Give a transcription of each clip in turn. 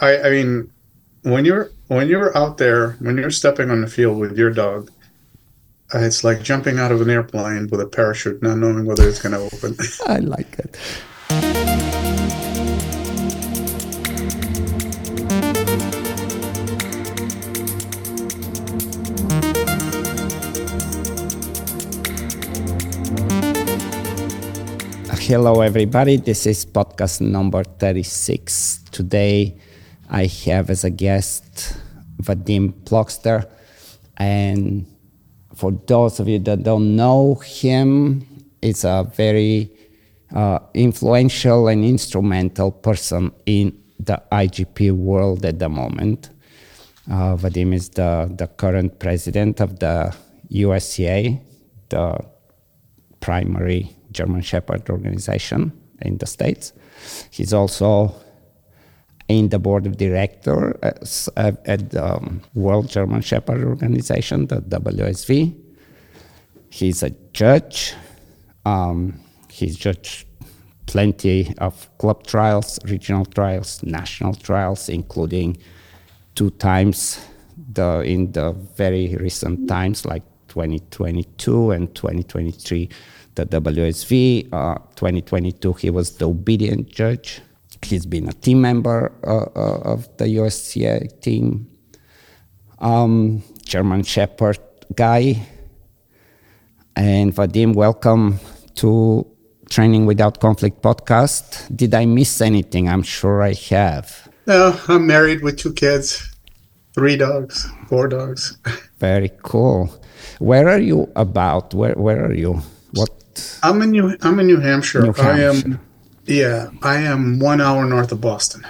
I, I mean, when you're when you're out there, when you're stepping on the field with your dog, uh, it's like jumping out of an airplane with a parachute, not knowing whether it's going to open. I like it. Hello, everybody. This is podcast number 36. Today, I have as a guest Vadim Plotsker. And for those of you that don't know him, he's a very uh, influential and instrumental person in the IGP world at the moment. Uh, Vadim is the, the current president of the USCA, the primary German Shepherd organization in the States. He's also in the board of directors at the um, World German Shepherd Organization, the WUSV. He's a judge. Um, he's judged plenty of club trials, regional trials, national trials, including two times the in the very recent times, like 2022 and 2023 the WUSV. Uh, 2022, he was the obedient judge. He's been a team member uh, uh of the USCA team. Um, German Shepherd guy. And Vadim, welcome to Training Without Conflict podcast. Did I miss anything? I'm sure I have. No, I'm married with two kids, three dogs, four dogs. Very cool. Where are you about? Where Where are you? What I'm in New I'm in New Hampshire. New I am yeah, I am one hour north of Boston.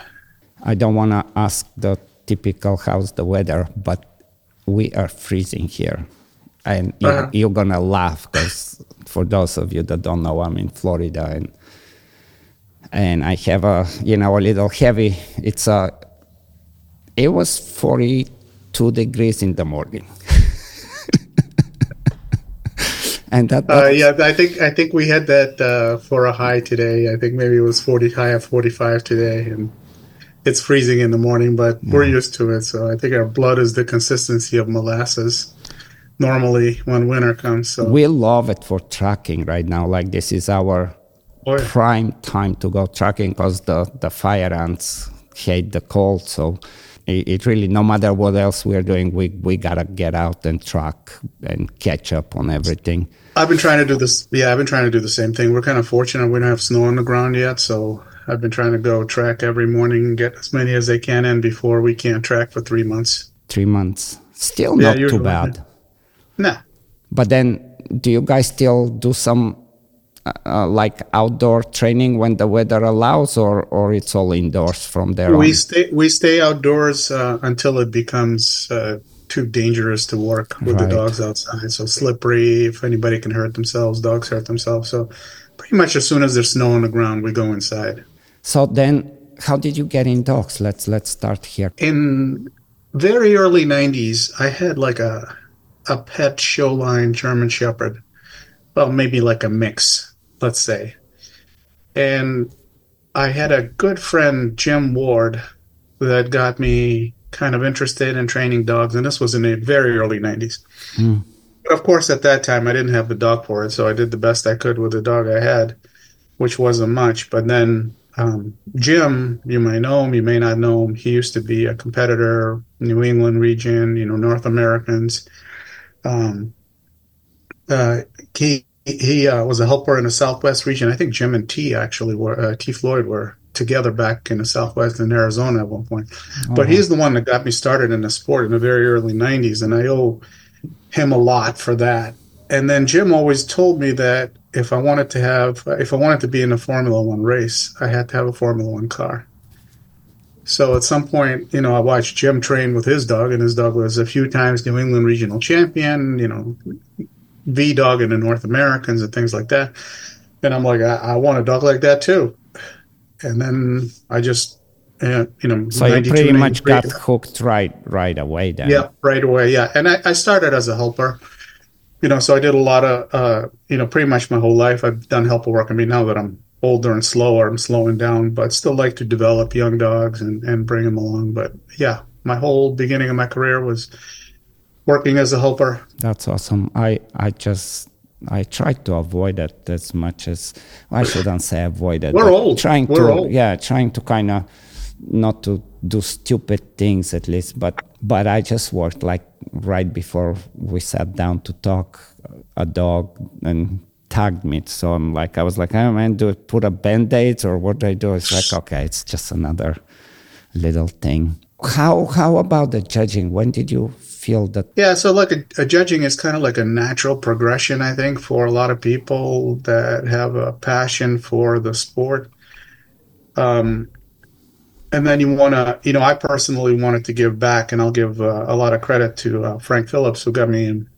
I don't want to ask the typical how's the weather, but we are freezing here. And you're, Uh-huh. you're going to laugh because for those of you that don't know, I'm in Florida and and I have a, you know, a little heavy. It's a, it was 42 degrees in the morning. And that, Uh, yeah, I think I think we had that uh, for a high today. I think maybe it was 40 high of 45 today and it's freezing in the morning, but we're used to it. So I think our blood is the consistency of molasses normally when winter comes. So we love it for tracking right now. Like this is our Oh, prime time to go tracking because the, the fire ants hate the cold. So it, it really, no matter what else we're doing, we, we gotta get out and track and catch up on everything. I've been trying to do this. Yeah, I've been trying to do the same thing. We're kind of fortunate we don't have snow on the ground yet, so I've been trying to go track every morning and get as many as they can in before we can't track for three months. Three months, still Yeah, not too bad. Nah, But then, do you guys still do some uh, uh, like outdoor training when the weather allows, or or it's all indoors from there we on? stay we stay outdoors uh, until it becomes uh, too dangerous to work with Right. the dogs outside. So slippery. If anybody can hurt themselves, dogs hurt themselves. So pretty much as soon as there's snow on the ground, we go inside. So then, how did you get in dogs? Let's let's start here. in very early 90s i had like a a pet show line german shepherd well maybe like a mix let's say and i had a good friend jim ward that got me kind of interested in training dogs and this was in the very early 90s but of course at that time i didn't have the dog for it so i did the best i could with the dog i had which wasn't much. But then um, Jim, you may know him, you may not know him. He used to be a competitor, New England region, you know, North Americans. Um, uh, he he uh, was a helper in the Southwest region. I think Jim and T actually were uh, T Floyd were together back in the Southwest in Arizona at one point. But he's the one that got me started in the sport in the very early '90s, and I owe him a lot for that. And then Jim always told me that if I wanted to have, if I wanted to be in a Formula One race, I had to have a Formula One car. So at some point, you know, I watched Jim train with his dog, and his dog was a few times New England regional champion, you know, V dog in the North Americans and things like that. And I'm like, I, I want a dog like that too. And then I just, uh, you know, So you pretty much got hooked right right away then. yeah, right away. Yeah, and I, I started as a helper. You know, so I did a lot of, uh, you know, pretty much my whole life I've done helper work. I mean, now that I'm older and slower. I'm slowing down, but still like to develop young dogs and, and bring them along. But yeah, my whole beginning of my career was working as a helper. That's awesome. I, I just I try to avoid it as much as I shouldn't say avoid it. We're old. Trying We're to old. yeah, trying to kind of not to do stupid things at least. But but I just worked like right before we sat down to talk. A dog and tagged me, so I'm like I was like, oh man, do I put a band aid or what do I do? It's like okay, it's just another little thing. How how about the judging? When did you feel that? Yeah, so like a, a judging is kind of like a natural progression, I think, for a lot of people that have a passion for the sport. Um, and then you want to, you know, I personally wanted to give back, and I'll give uh, a lot of credit to uh, Frank Phillips, who got me in,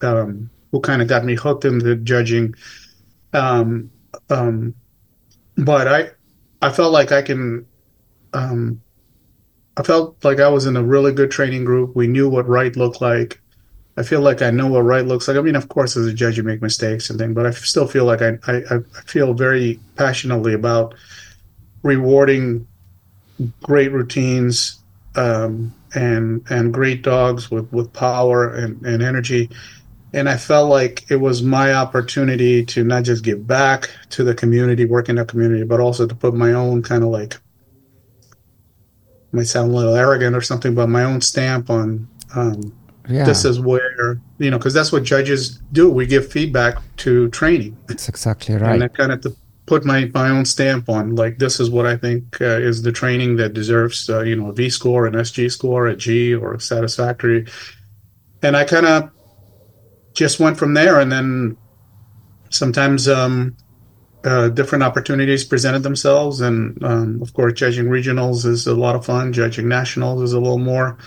um, who kind of got me hooked into judging. Um, um, but I, I felt like I can, um, I felt like I was in a really good training group. We knew what right looked like. I feel like I know what right looks like. I mean, of course, as a judge, you make mistakes and things, but I still feel like I, I, I feel very passionately about rewarding great routines um, and and great dogs with, with power and, and energy. And I felt like it was my opportunity to not just give back to the community, work in the community, but also to put my own kind of like might sound a little arrogant or something, but my own stamp on um, Yeah, this is where you know because that's what judges do. We give feedback to training, that's exactly right. and. I kind of to put my my own stamp on like this is what I think uh, is the training that deserves uh, you know a V score, an SG score, a G, or a satisfactory. And I kind of just went from there, and then sometimes um, uh, different opportunities presented themselves, and um, of course, judging regionals is a lot of fun. Judging nationals is a little more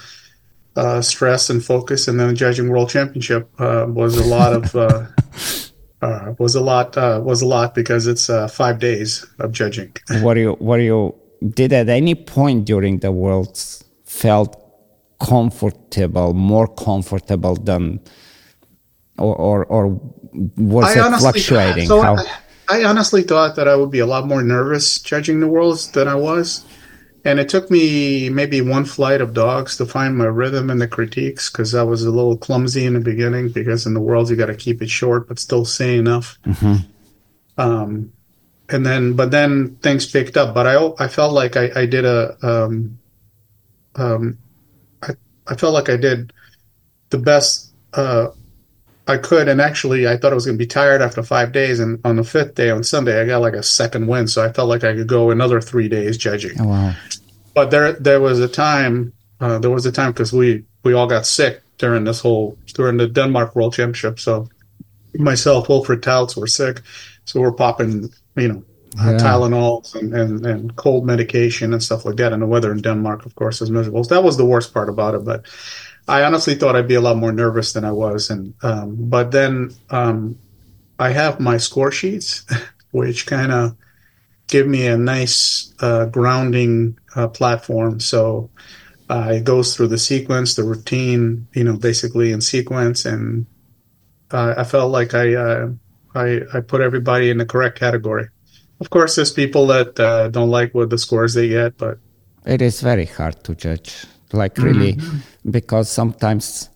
uh, stress and focus, and then judging world championship uh, was a lot of uh, uh, was a lot uh, was a lot because it's uh, five days of judging. were you were you did at any point during the worlds felt comfortable more comfortable than or or, or was it fluctuating so how I, I honestly thought that I would be a lot more nervous judging the worlds than I was. And it took me maybe one flight of dogs to find my rhythm in the critiques because I was a little clumsy in the beginning because in the worlds you got to keep it short but still say enough. Um, and then, but then things picked up. But I, I felt like I, I did a, um, um, I, I felt like I did the best uh, I could. And actually, I thought I was going to be tired after five days. And on the fifth day, on Sunday, I got like a second win. So I felt like I could go another three days judging. oh, wow But there, there was a time. Uh, there was a time because we we all got sick during this whole during the Denmark World Championship. So myself, Wilfred Touts were sick, so we're popping, you know, uh, Yeah. Tylenols and, and and cold medication and stuff like that. And the weather in Denmark, of course, is miserable. So that was the worst part about it. But I honestly thought I'd be a lot more nervous than I was. And um, but then um, I have my score sheets, which kind of give me a nice uh, grounding uh, platform. So uh, it goes through the sequence, the routine, you know, basically in sequence, and uh, I felt like I, uh, I I put everybody in the correct category. Of course, there's people that uh, don't like what the scores they get, but it is very hard to judge like really because sometimes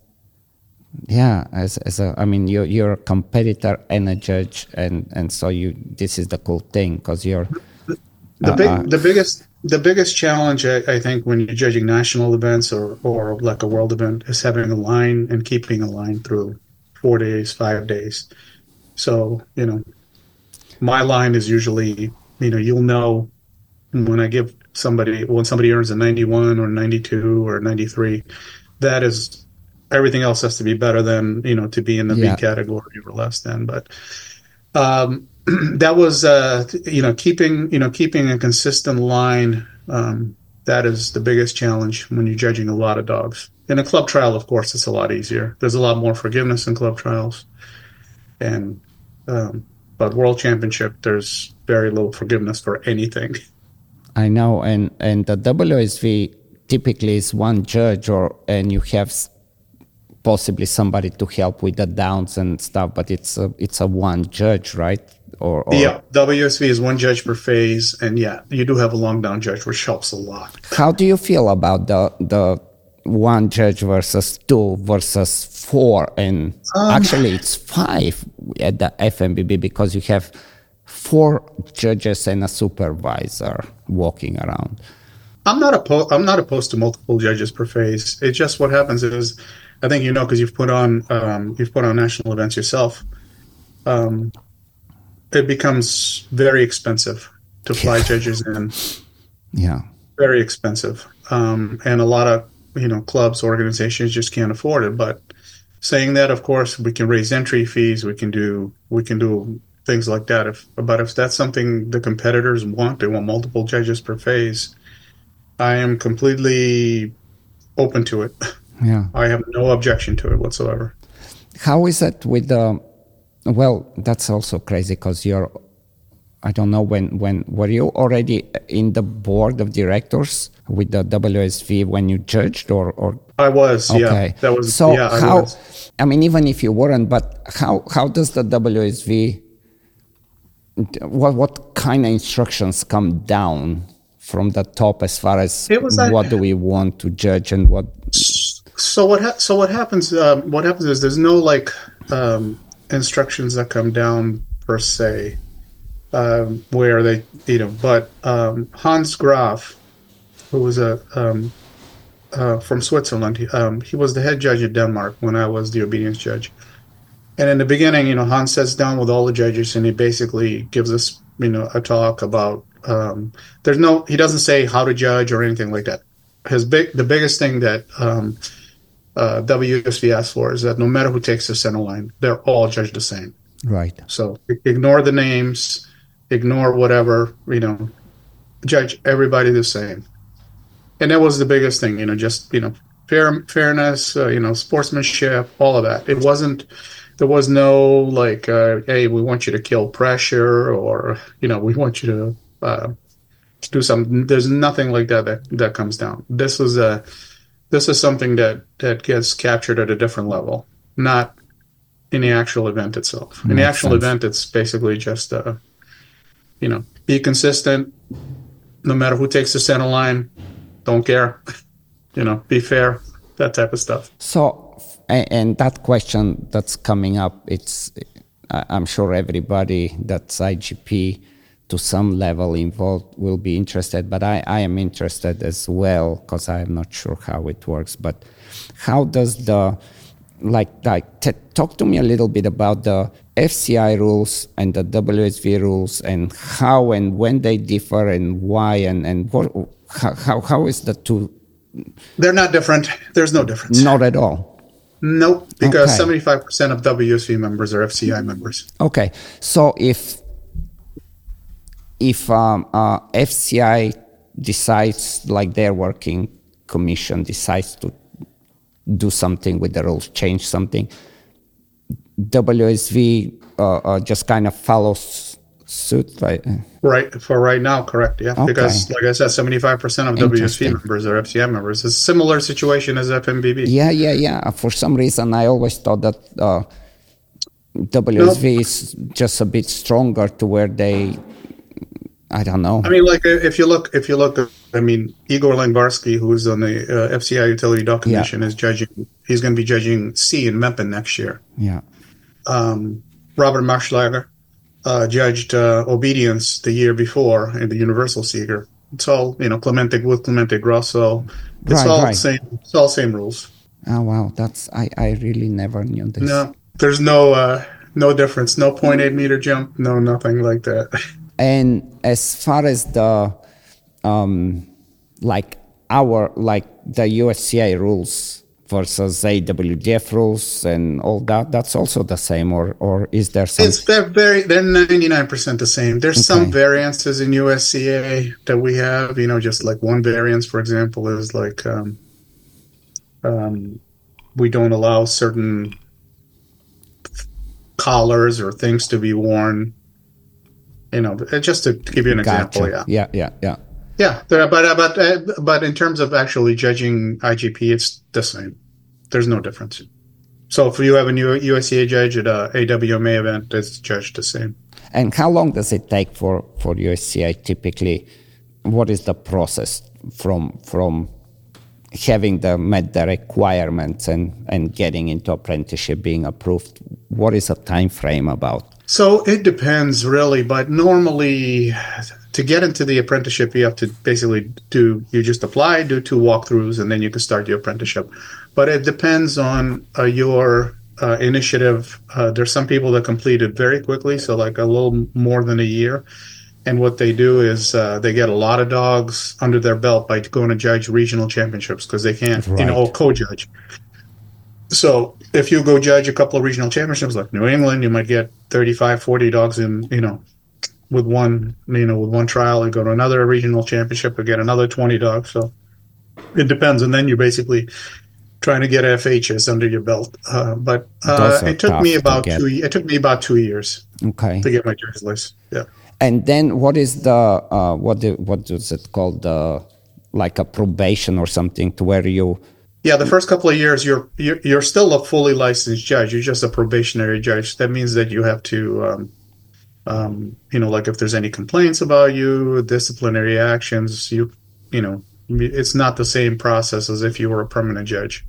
yeah as, as a i mean you're, you're a competitor and a judge and and so you this is the cool thing because you're the Uh, big uh, the biggest the biggest challenge I, I think when you're judging national events or or like a world event is having a line and keeping a line through four days five days. So you know my line is usually you know you'll know when i give somebody when somebody earns a 91 or 92 or 93 that is everything else has to be better than you know to be in the Yeah. b category or less than but um that was uh you know keeping you know keeping a consistent line um that is the biggest challenge when you're judging a lot of dogs. In a club trial of course it's a lot easier. There's a lot more forgiveness in club trials. And um but world championship there's very little forgiveness for anything i know and and the wusv typically is one judge or and you have possibly somebody to help with the downs and stuff but it's a it's a one judge right or, or Yeah, WUSV is one judge per phase, and yeah, you do have a long down judge, which helps a lot. how do you feel about the the one judge versus two versus four and um, actually it's five at the FMBB because you have four judges and a supervisor walking around. I'm not opposed. I'm not opposed to multiple judges per phase. It's just what happens is, I think you know because you've put on um, you've put on national events yourself. Um, it becomes very expensive to fly judges in. Yeah. Very expensive, um, and a lot of you know clubs organizations just can't afford it. But saying that, of course, we can raise entry fees. We can do we can do things like that. If but if that's something the competitors want, they want multiple judges per phase. I am completely open to it. Yeah. I have no objection to it whatsoever. How is it with the? Well, that's also crazy because you're. I don't know when when were you already in the board of directors with the WUSV when you judged or or I was, yeah. okay That was so yeah, I how was. I mean even if you weren't but how how does the WUSV what what kind of instructions come down from the top as far as like- what do we want to judge and what So what ha- so what happens um, what happens is there's no like um, instructions that come down per se um, where they you know but um, Hans Graf who was a um, uh, from Switzerland he, um, he was the head judge of Denmark when I was the obedience judge and in the beginning you know Hans sits down with all the judges and he basically gives us you know a talk about um, there's no he doesn't say how to judge or anything like that his big the biggest thing that um, uh, WUSV asks for is that no matter who takes the center line, they're all judged the same. right So ignore the names, ignore whatever, you know, judge everybody the same. And that was the biggest thing, you know, just, you know, fair, fairness, uh, you know, sportsmanship, all of that. It wasn't, there was no like, uh, hey, we want you to kill pressure or, you know, we want you to, uh, do something. There's nothing like that, that that comes down. This is a, this is something that that gets captured at a different level, not in the actual event itself. In the actual sense. event, it's basically just, uh, you know, be consistent. No matter who takes the center line, don't care. You know, be fair. That type of stuff. So, a- and that question that's coming up, it's, I- I'm sure everybody that's IGP to some level involved will be interested, but I, I am interested as well because I'm not sure how it works. But how does the, like, like t- talk to me a little bit about the FCI rules and the WUSV rules and how and when they differ and why and, and what, how, how, how is the two? They're not different. There's no difference. Not at all. Nope, because Okay. seventy-five percent of WUSV members are FCI members. Okay, so if if um, uh, FCI decides, like their working commission decides to do something with the rules, change something, WUSV uh, uh, just kind of follows suit, right? Right for right now, correct? Yeah, Okay. because like I said, seventy-five percent of WUSV members are FCI members. It's a similar situation as FMBB. Yeah, yeah, yeah. For some reason, I always thought that uh, WUSV is just a bit stronger to where they, I don't know. I mean, like uh, if you look, if you look, I mean, Igor Langbarsky, who's on the uh, FCI Utility Yeah. Commission, is judging. He's going to be judging C in Memphis next year. yeah. Um, Robert Marschlager uh, judged uh, Obedience the year before in the Universal Sieger. It's all you know, Clemente with Clemente Grosso. It's Right, all right. same. It's all same rules. Oh wow, that's I, I really never knew this. No, there's no uh, no difference. No point eight meter jump. No, nothing like that. And as far as the um like our like the USCA rules versus AWDF rules and all that, that's also the same or or is there some It's they're very they're ninety nine percent the same. There's some variances in USCA that we have. You know, just like one variance, for example, is like um, um, we don't allow certain collars or things to be worn. You know, just to give you an example, yeah, yeah, yeah, yeah. Yeah. But uh, but uh, but in terms of actually judging IGP, it's the same. There's no difference. So if you have a new USCA judge at a AWMA event, it's judged the same. And how long does it take for for USCA typically? What is the process from from having the met the requirements and and getting into apprenticeship being approved? What is the time frame about? So it depends really, but normally to get into the apprenticeship, you have to basically do, you just apply, do two walkthroughs, and then you can start your apprenticeship. But it depends on uh, your uh, initiative. Uh, there's some people that complete it very quickly, so like a little more than a year. And what they do is uh, they get a lot of dogs under their belt by going to judge regional championships because they can't, right. you know, co-judge. So if you go judge a couple of regional championships like New England, you might get 35, 40 dogs in, you know, with one, you know, with one trial and go to another regional championship and get another 20 dogs. So it depends. And then you're basically trying to get FHs under your belt. Uh, but uh, it took me about to two, it took me about two years okay. to get my judge list. Yeah. And then what is the, uh, what, the, what is it called? The, like a probation or something to where you, yeah, the first couple of years, you're, you're still a fully licensed judge. You're just a probationary judge. That means that you have to, um, um, you know, like if there's any complaints about you, disciplinary actions, you, you know, it's not the same process as if you were a permanent judge.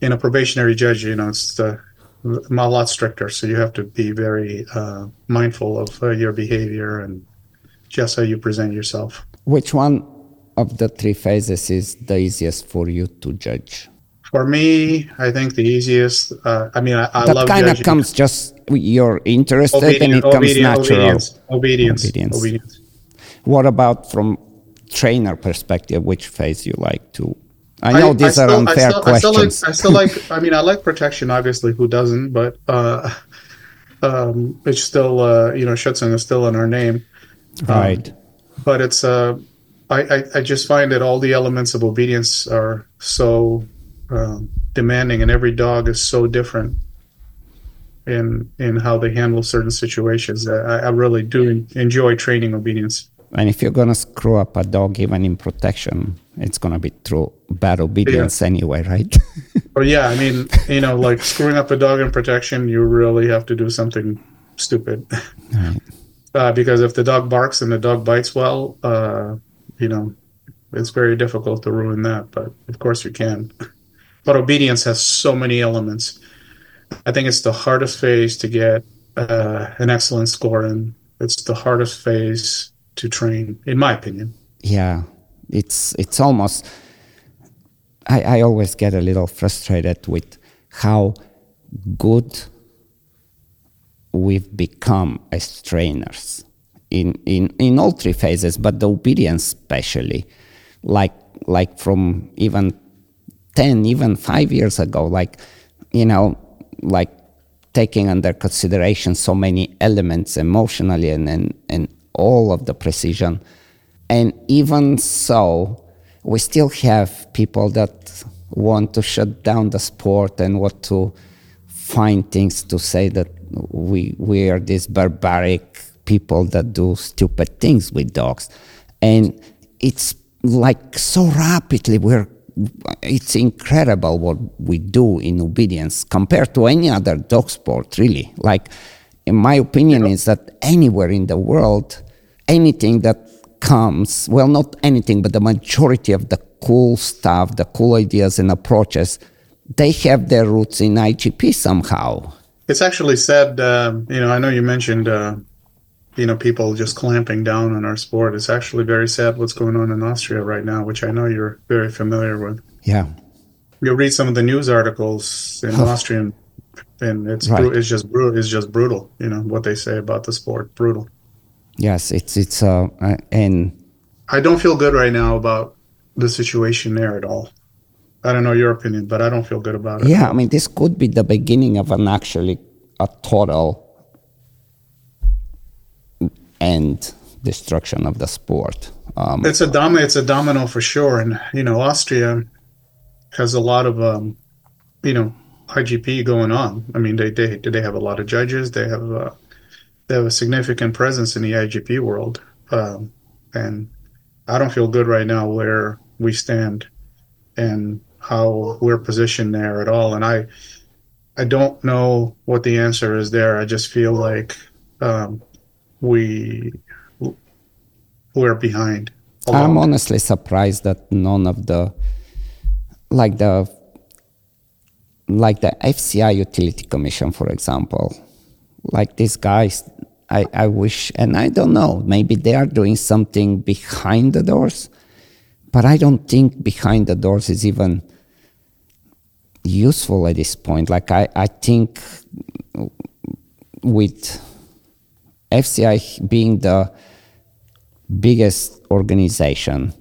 In a probationary judge, you know, it's the, a lot stricter. So you have to be very uh, mindful of uh, your behavior and just how you present yourself. Which one of the three phases is the easiest for you to judge? For me, I think the easiest. Uh, I mean, I, I that kind of comes just you're interested and it comes natural. Obedience. Obedience. obedience. Obedience. What about from trainer perspective? Which phase you like to? I know I, these I are still, unfair still, questions. I still, like, I still like. I mean, I like protection. Obviously, who doesn't? But uh, um, it's still, uh, you know, Schutzhund is still in our name, right? Um, but it's uh, I, I, I, just find that all the elements of obedience are so um, demanding, and every dog is so different in in how they handle certain situations. I, I really do enjoy training obedience. And if you're gonna screw up a dog, even in protection, it's gonna be through bad obedience yeah. anyway, right? or yeah, I mean, you know, like screwing up a dog in protection, you really have to do something stupid. Right. Uh, because if the dog barks and the dog bites well, uh, you know, it's very difficult to ruin that, but of course you can. But obedience has so many elements. I think it's the hardest phase to get uh, an excellent score in. It's the hardest phase to train, in my opinion. Yeah, it's it's almost. I, I always get a little frustrated with how good we've become as trainers in, in, in all three phases, but the obedience especially, like like from even ten, even five years ago, like you know, like taking under consideration so many elements emotionally and, and, and all of the precision. And even so, we still have people that want to shut down the sport and want to find things to say that we we are this barbaric people that do stupid things with dogs. And it's like so rapidly we're it's incredible what we do in obedience compared to any other dog sport really. Like in my opinion is that anywhere in the world anything that comes well not anything but the majority of the cool stuff the cool ideas and approaches they have their roots in igp somehow. It's actually said um, you know i know you mentioned uh, you know people just clamping down on our sport. It's actually very sad what's going on in Austria right now, which I know you're very familiar with. Yeah, you read some of the news articles in Austrian, and it's right. it's just brutal. It's just brutal. You know what they say about the sport, brutal. Yes, it's it's uh, and I don't feel good right now about the situation there at all. I don't know your opinion, but I don't feel good about it. Yeah, I mean, this could be the beginning of an actually a total end destruction of the sport. Um, it's a dom- it's a domino for sure, and you know Austria has a lot of um, you know IGP going on. I mean, they they they have a lot of judges. They have uh, they have a significant presence in the IGP world, um, and I don't feel good right now where we stand and how we're positioned there at all. And I I don't know what the answer is there. I just feel like um, we we're behind. I'm honestly surprised that none of the like the like the FCI Utility Commission, for example, like these guys, I, I wish, and I don't know, maybe they are doing something behind the doors, but I don't think behind the doors is even useful at this point. Like, I, I think with FCI being the biggest organization,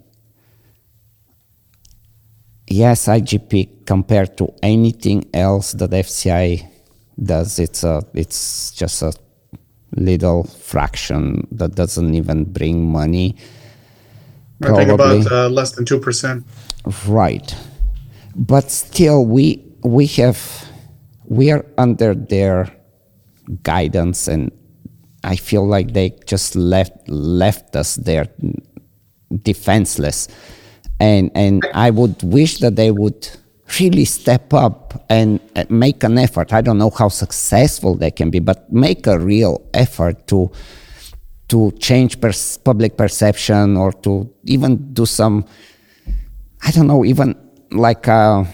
yes, IGP compared to anything else that FCI does, it's a, it's just a little fraction that doesn't even bring money. I think about uh, less than two percent. Right, but still, we we have we are under their guidance, and I feel like they just left left us there defenseless and and I would wish that they would really step up and make an effort. I don't know how successful they can be, but make a real effort to to change pers- public perception or to even do some. I don't know, even like a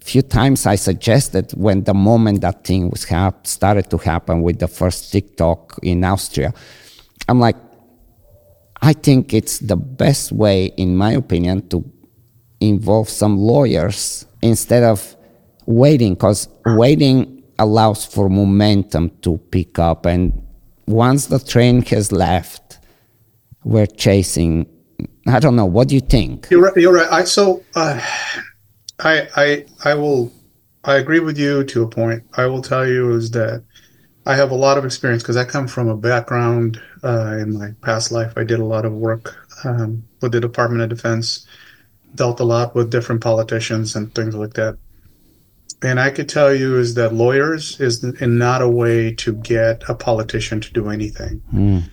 few times I suggested when the moment that thing was hap- started to happen with the first TikTok in Austria, I'm like, I think it's the best way, in my opinion, to involve some lawyers instead of waiting, because waiting allows for momentum to pick up. And once the train has left, we're chasing. I don't know. What do you think? You're right. You're right. I so uh, I I I will. I agree with you to a point. I will tell you is that I have a lot of experience because I come from a background uh, in my past life. I did a lot of work um, with the Department of Defense, dealt a lot with different politicians and things like that. And I could tell you is that lawyers is not a way to get a politician to do anything. Mm.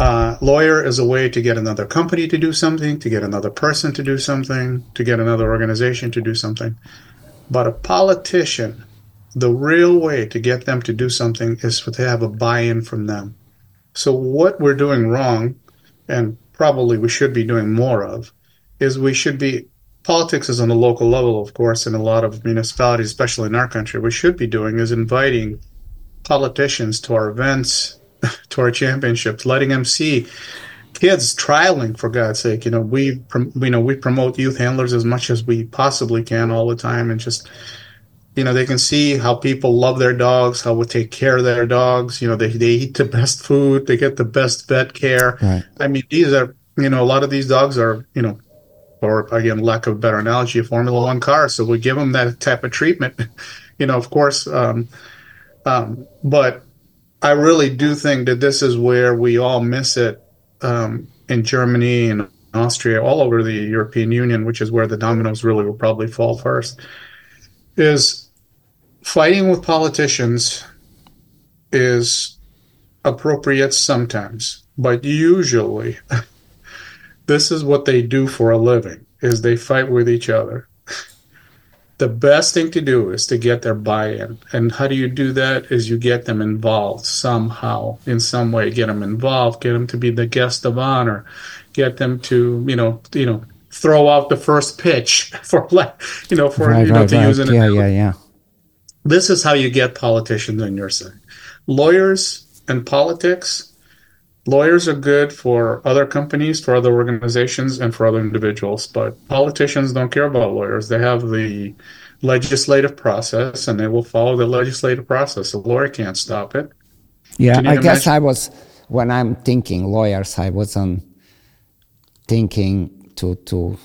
Uh, lawyer is a way to get another company to do something, to get another person to do something, to get another organization to do something. But a politician the real way to get them to do something is to have a buy-in from them. So what we're doing wrong, and probably we should be doing more of, is we should be politics is on the local level, of course, in a lot of municipalities, especially in our country. We should be doing is inviting politicians to our events, to our championships, letting them see kids trialing for God's sake. You know, we you know we promote youth handlers as much as we possibly can all the time, and just you know they can see how people love their dogs how we take care of their dogs you know they, they eat the best food they get the best vet care right. i mean these are you know a lot of these dogs are you know or again lack of a better analogy a formula one car so we give them that type of treatment you know of course um, um, but i really do think that this is where we all miss it um, in germany and austria all over the european union which is where the dominoes really will probably fall first is fighting with politicians is appropriate sometimes, but usually this is what they do for a living is they fight with each other. The best thing to do is to get their buy-in. And how do you do that is you get them involved somehow in some way, get them involved, get them to be the guest of honor, get them to, you know, you know, throw out the first pitch for you know for right, you know right, to right. use an yeah yeah yeah. This is how you get politicians on your side. Lawyers and politics lawyers are good for other companies for other organizations and for other individuals but politicians don't care about lawyers. They have the legislative process and they will follow the legislative process. A lawyer can't stop it. Yeah i guess i was when i'm thinking lawyers i wasn't thinking to to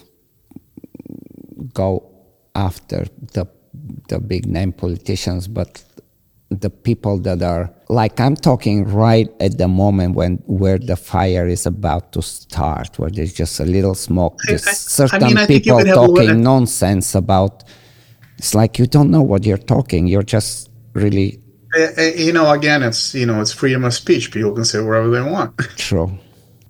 go after the the big name politicians, but the people that are like I'm talking right at the moment when where the fire is about to start, where there's just a little smoke, just I, certain I mean, people talking nonsense about. It's like you don't know what you're talking. You're just really. You know, again, it's you know, it's freedom of speech. People can say whatever they want. True.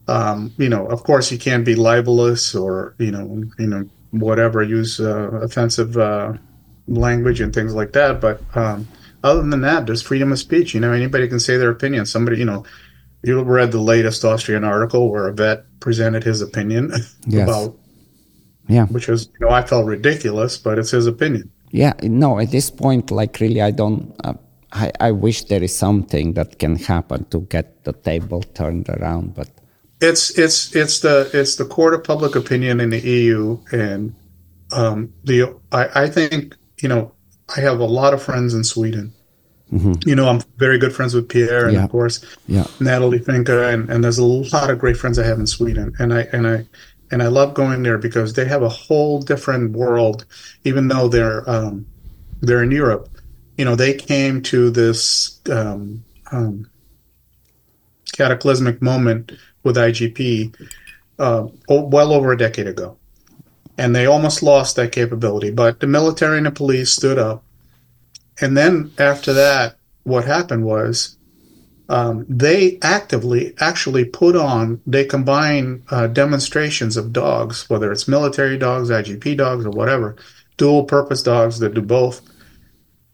Um, you know, of course, you can't be libelous or you know, you know, whatever, use uh, offensive uh, language and things like that. But um, other than that, there's freedom of speech. You know, anybody can say their opinion. Somebody, you know, you read the latest Austrian article where a vet presented his opinion Yes. about, Yeah. which was, you know, I felt ridiculous, but it's his opinion. Yeah, no, at this point, like really, I don't. Uh, I, I wish there is something that can happen to get the table turned around, but It's it's it's the it's the court of public opinion in the EU, and um, the I, I think you know I have a lot of friends in Sweden. You know, I'm very good friends with Pierre, and Yeah. of course yeah, Natalie Finka, and, and there's a lot of great friends I have in Sweden, and I and I and I love going there because they have a whole different world, even though they're um, they're in Europe. You know, they came to this um, um, cataclysmic moment with IGP uh, well over a decade ago, and they almost lost that capability. But the military and the police stood up, and then after that, what happened was um, they actively actually put on they combine uh, demonstrations of dogs whether it's military dogs igp dogs or whatever dual purpose dogs that do both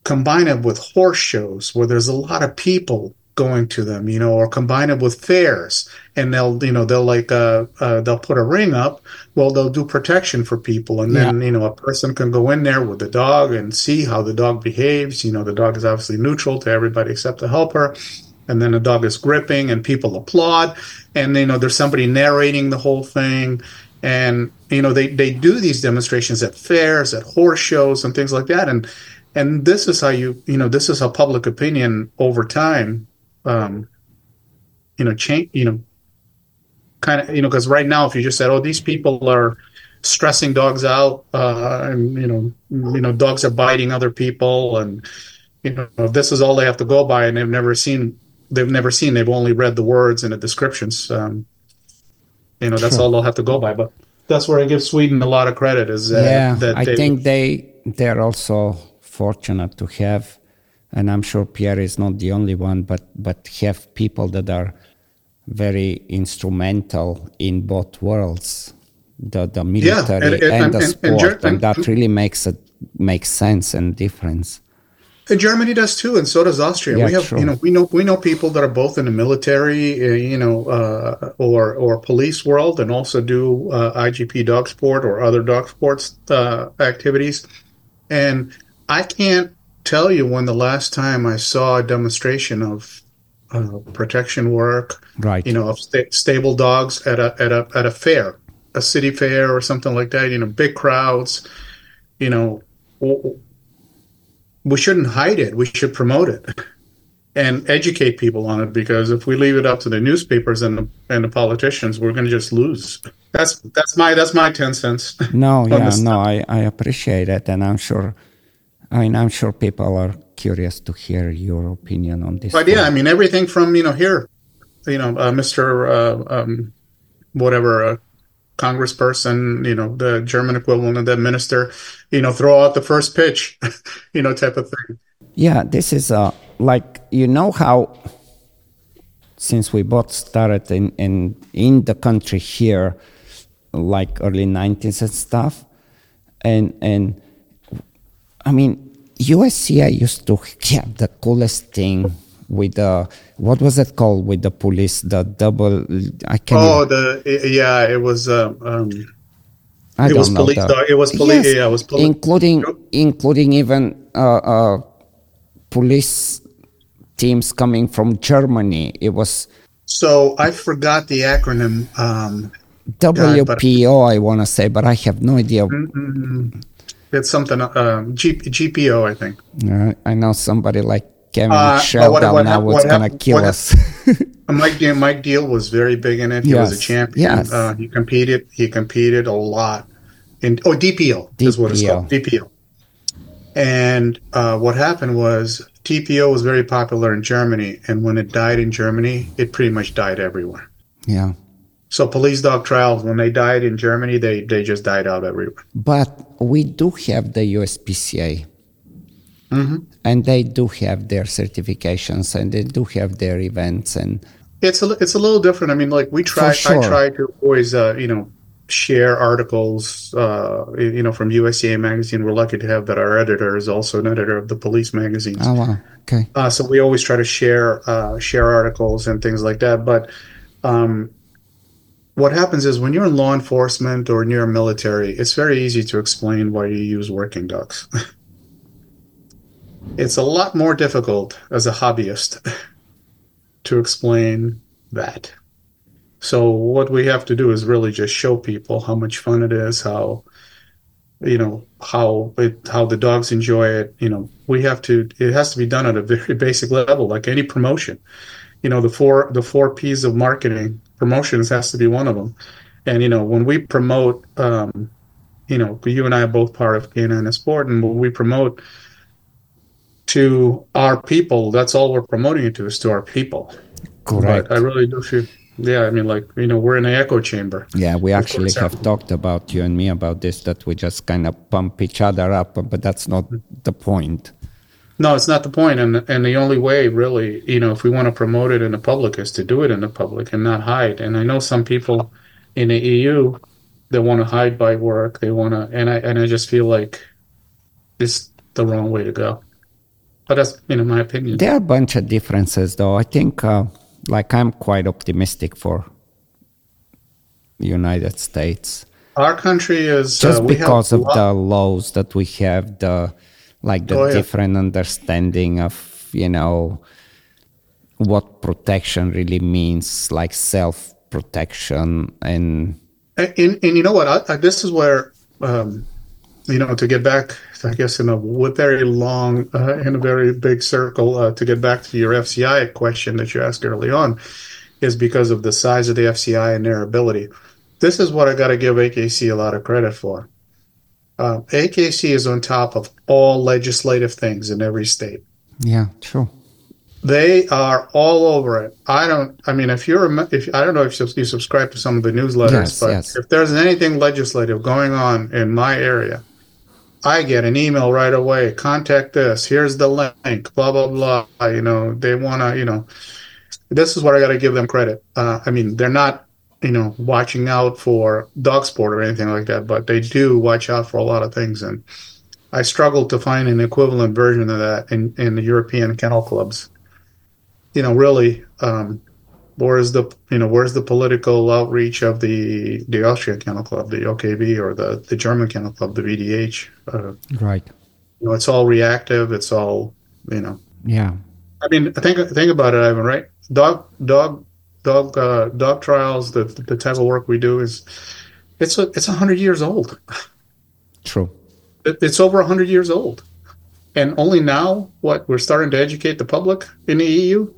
combine it with horse shows where there's a lot of people going to them you know or combine it with fairs. And they'll you know they'll like uh, uh they'll put a ring up. Well they'll do protection for people. And then you know a person can go in there with the dog and see how the dog behaves. You know the dog is obviously neutral to everybody except the helper. And then the dog is gripping and people applaud. And you know there's somebody narrating the whole thing. And you know they, they do these demonstrations at fairs at horse shows and things like that. And and this is how you you know this is how public opinion over time um you know change you know kind of you know because right now if you just said oh these people are stressing dogs out uh and you know you know dogs are biting other people and you know this is all they have to go by and they've never seen they've never seen they've only read the words and the descriptions um you know that's all they'll have to go by but that's where i give sweden a lot of credit is uh, yeah. that I they, think they they're also fortunate to have, and I'm sure Pierre is not the only one, but but have people that are very instrumental in both worlds, the the military and- and, and- the sport, and that really makes it makes sense and difference. And Germany does too, and so does Austria. Yeah, we have, true. you know, we know we know people that are both in the military, uh, you know, uh, or or police world, and also do uh, IGP dog sport or other dog sports uh, activities. And I can't tell you when the last time I saw a demonstration of uh, protection work, Right. you know, of sta- stable dogs at a at a at a fair, a city fair or something like that. You know, big crowds. You know, w- we shouldn't hide it. We should promote it and educate people on it. Because if we leave it up to the newspapers and the, and the politicians, we're going to just lose. That's that's my that's my ten cents. No, yeah, no, I, I appreciate it, and I'm sure, I mean, I'm sure people are curious to hear your opinion on this. But yeah, I mean everything from you know here, you know, uh, Mr. Uh, um, whatever uh, congressperson, you know, the German equivalent of that minister, you know, throw out the first pitch, you know, type of thing. yeah, this is uh, like you know how since we both started in in in the country here, like early 90s and stuff, and and I mean USCA used to have the coolest thing with the what was it called with the police the double I can't Oh, the yeah, it was. Um, um, I It don't was know police the- it was poli- yeah, it was poli- including including even uh, uh, police teams coming from Germany. It was so I forgot the acronym. Um, WPO, I want to say, but I have no idea. It's something. Um, G- GPO, I think. Uh, I know somebody like Kevin Uh, Sheldon what- what now was what gonna kill us. Uh, Mike Deal, Mike Deal was very big in it. He was a champion. yes. Uh, he competed. He competed a lot. In oh DPO, is what it's called. DPO. And uh, what happened was DPO was very popular in Germany, and when it died in Germany, it pretty much died everywhere. yeah, So police dog trials, when they died in Germany, they they just died out everywhere. but we do have the USPCA. Mm-hmm. And they do have their certifications and they do have their events and It's a it's a little different. I mean, like we try. sure. I try to always, uh, you know, share articles, uh, you know, from USCA magazine. We're lucky to have that our editor is also an editor of the police magazines. Oh wow. Okay. Uh, so we always try to share uh, share articles and things like that. But um, what happens is when you're in law enforcement or near military, it's very easy to explain why you use working ducks. it's a lot more difficult as a hobbyist to explain that. So what we have to do is really just show people how much fun it is, how you know how it how the dogs enjoy it. You know, we have to. It has to be done at a very basic level, like any promotion. You know, the four the four P's of marketing promotions has to be one of them. And you know, when we promote, um, you know, you and I are both part of Canine Sport, and when we promote to our people, that's all we're promoting it to is to our people. Correct. But I really do feel yeah, I mean, like you know, we're in an echo chamber. Yeah, we actually have talked about you and me about this that we just kind of pump each other up, but that's not the point. No, it's not the point, and and the only way, really, you know, if we want to promote it in the public, is to do it in the public and not hide. And I know some people in the EU that want to hide by work. They want to, and I and I just feel like it's the wrong way to go. But that's you know my opinion. There are a bunch of differences, though. I think. Uh, like I'm quite optimistic for the United States. Our country is uh, just uh, because of the laws that we have, the like the oh, different understanding of you know what protection really means, like self protection and. And, and, and you know what? I, I, this is where um, you know to get back I guess in a very long, uh, in a very big circle, uh, to get back to your FCI question that you asked early on, is because of the size of the FCI and their ability. This is what I got to give AKC a lot of credit for. Uh, AKC is on top of all legislative things in every state. Yeah, true. They are all over it. I don't. I mean, if you're, if I don't know if you subscribe to some of the newsletters, yes, but yes. if there's anything legislative going on in my area, I get an email right away. Contact this. Here's the link. Blah blah blah. You know, they want to. You know, this is what I got to give them credit. Uh, I mean, they're not, you know, watching out for dog sport or anything like that, but they do watch out for a lot of things. And I struggled to find an equivalent version of that in in the European kennel clubs. You know, really, um, where's the you know where's the political outreach of the the Austrian Kennel Club, the OKB, or the the German Kennel Club, the VDH? Uh, right. You know, it's all reactive. It's all you know. Yeah. I mean, think think about it, Ivan. Right? Dog dog dog uh, dog trials. The the type of work we do is it's a, it's hundred years old. True. It, it's over hundred years old, and only now what we're starting to educate the public in the EU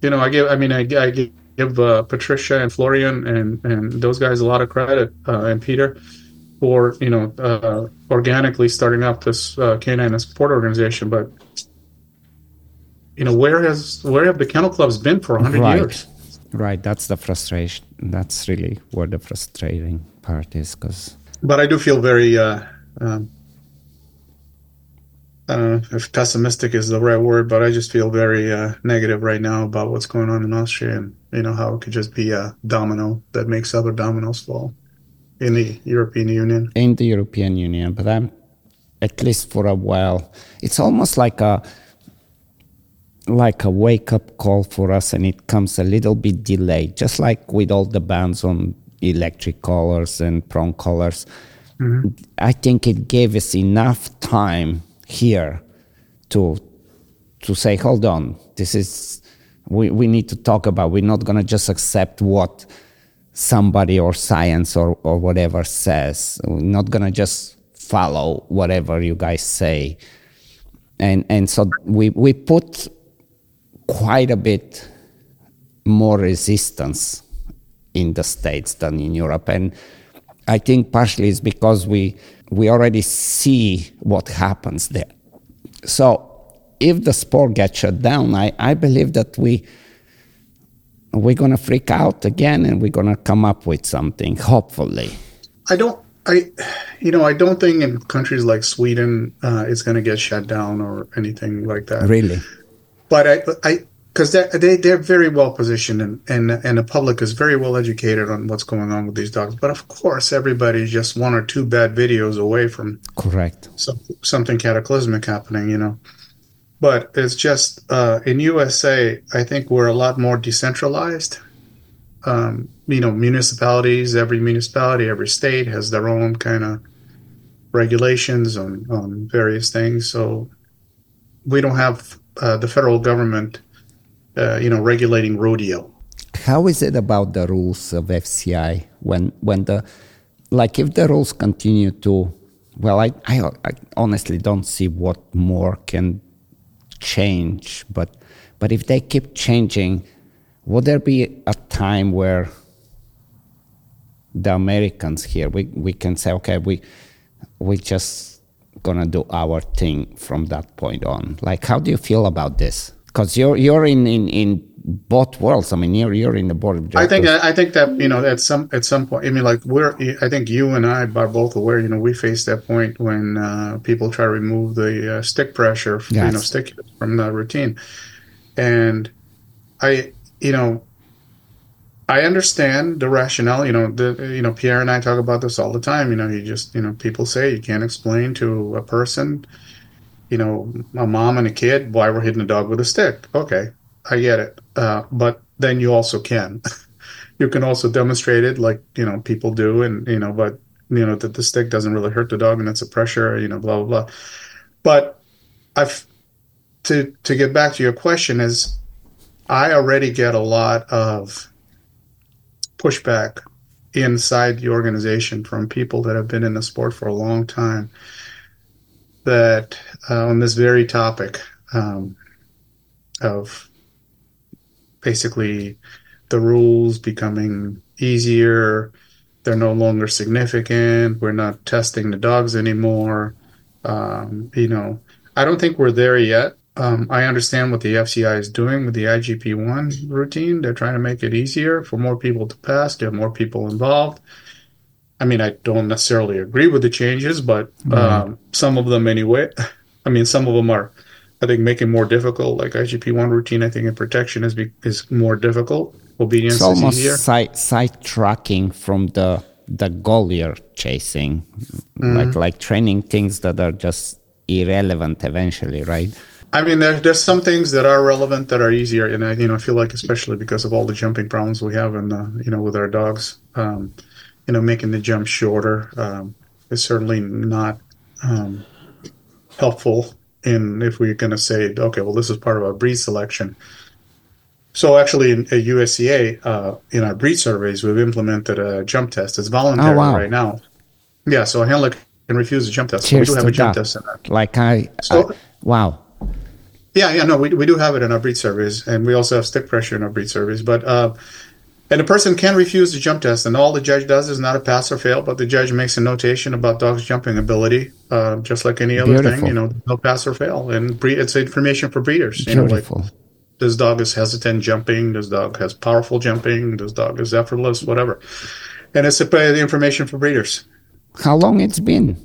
you know, I give. I mean, I, I give uh, Patricia and Florian and and those guys a lot of credit, uh, and Peter, for you know uh, organically starting up this uh, canine and sport organization. But you know, where has where have the kennel clubs been for hundred right. years? Right. That's the frustration. That's really where the frustrating part is, because. But I do feel very. Uh, um, I don't know if pessimistic is the right word, but I just feel very uh, negative right now about what's going on in Austria and you know how it could just be a domino that makes other dominoes fall in the European Union. In the European Union, but I'm at least for a while. It's almost like a like a wake up call for us, and it comes a little bit delayed, just like with all the bans on electric collars and prong collars. Mm-hmm. I think it gave us enough time here to to say, hold on, this is we, we need to talk about. We're not gonna just accept what somebody or science or, or whatever says. We're not gonna just follow whatever you guys say. And and so we we put quite a bit more resistance in the States than in Europe. And I think partially it's because we we already see what happens there. So if the sport gets shut down, I, I believe that we we're gonna freak out again and we're gonna come up with something, hopefully. I don't I you know, I don't think in countries like Sweden uh, it's gonna get shut down or anything like that. Really? But I I because they they're very well positioned and, and and the public is very well educated on what's going on with these dogs. But of course, everybody's just one or two bad videos away from correct some, something cataclysmic happening. You know, but it's just uh, in USA. I think we're a lot more decentralized. Um, you know, municipalities. Every municipality, every state has their own kind of regulations on on various things. So we don't have uh, the federal government uh, you know, regulating rodeo. How is it about the rules of FCI when when the like if the rules continue to well, I, I, I honestly don't see what more can change, but but if they keep changing, will there be a time where the Americans here we, we can say, okay, we we just gonna do our thing from that point on. Like how do you feel about this? because you're you're in, in in both worlds. I mean, you're you're in the board. I think I think that you know at some at some point. I mean, like we're. I think you and I are both aware. You know, we face that point when uh, people try to remove the uh, stick pressure, yes. you know, stick from the routine, and I, you know, I understand the rationale. You know, the you know Pierre and I talk about this all the time. You know, you just you know people say you can't explain to a person you know, a mom and a kid, why we're hitting a dog with a stick. Okay, I get it. Uh, but then you also can. you can also demonstrate it like, you know, people do, and, you know, but, you know, that the stick doesn't really hurt the dog and it's a pressure, you know, blah, blah, blah. But I've, to, to get back to your question, is I already get a lot of pushback inside the organization from people that have been in the sport for a long time that uh, on this very topic um, of basically the rules becoming easier, they're no longer significant. We're not testing the dogs anymore. Um, you know, I don't think we're there yet. Um, I understand what the FCI is doing with the IGP1 routine. They're trying to make it easier for more people to pass, get more people involved. I mean, I don't necessarily agree with the changes, but um, some of them anyway. I mean, some of them are, I think, making more difficult. Like IGP one routine, I think in protection is be, is more difficult. Obedience it's almost easier. Side side tracking from the the goal you're chasing, mm-hmm. like like training things that are just irrelevant eventually, right? I mean, there, there's some things that are relevant that are easier, and I, you know, I feel like especially because of all the jumping problems we have, in the, you know, with our dogs. Um, you know, making the jump shorter um, is certainly not um, helpful. In if we're going to say, okay, well, this is part of our breed selection. So actually, in at USCA, uh, in our breed surveys, we've implemented a jump test. It's voluntary oh, wow. right now. Yeah, so a handler can refuse a jump test. Cheers we do have a jump that. test in that. Like I, so, I, wow. Yeah, yeah, no, we, we do have it in our breed surveys, and we also have stick pressure in our breed surveys. But uh, and a person can refuse the jump test, and all the judge does is not a pass or fail, but the judge makes a notation about dog's jumping ability, uh, just like any other Beautiful. thing. You know, no pass or fail, and bre- it's information for breeders. You Beautiful. know, like this dog is hesitant jumping, this dog has powerful jumping, this dog is effortless, whatever. And it's a, the information for breeders. How long it's been?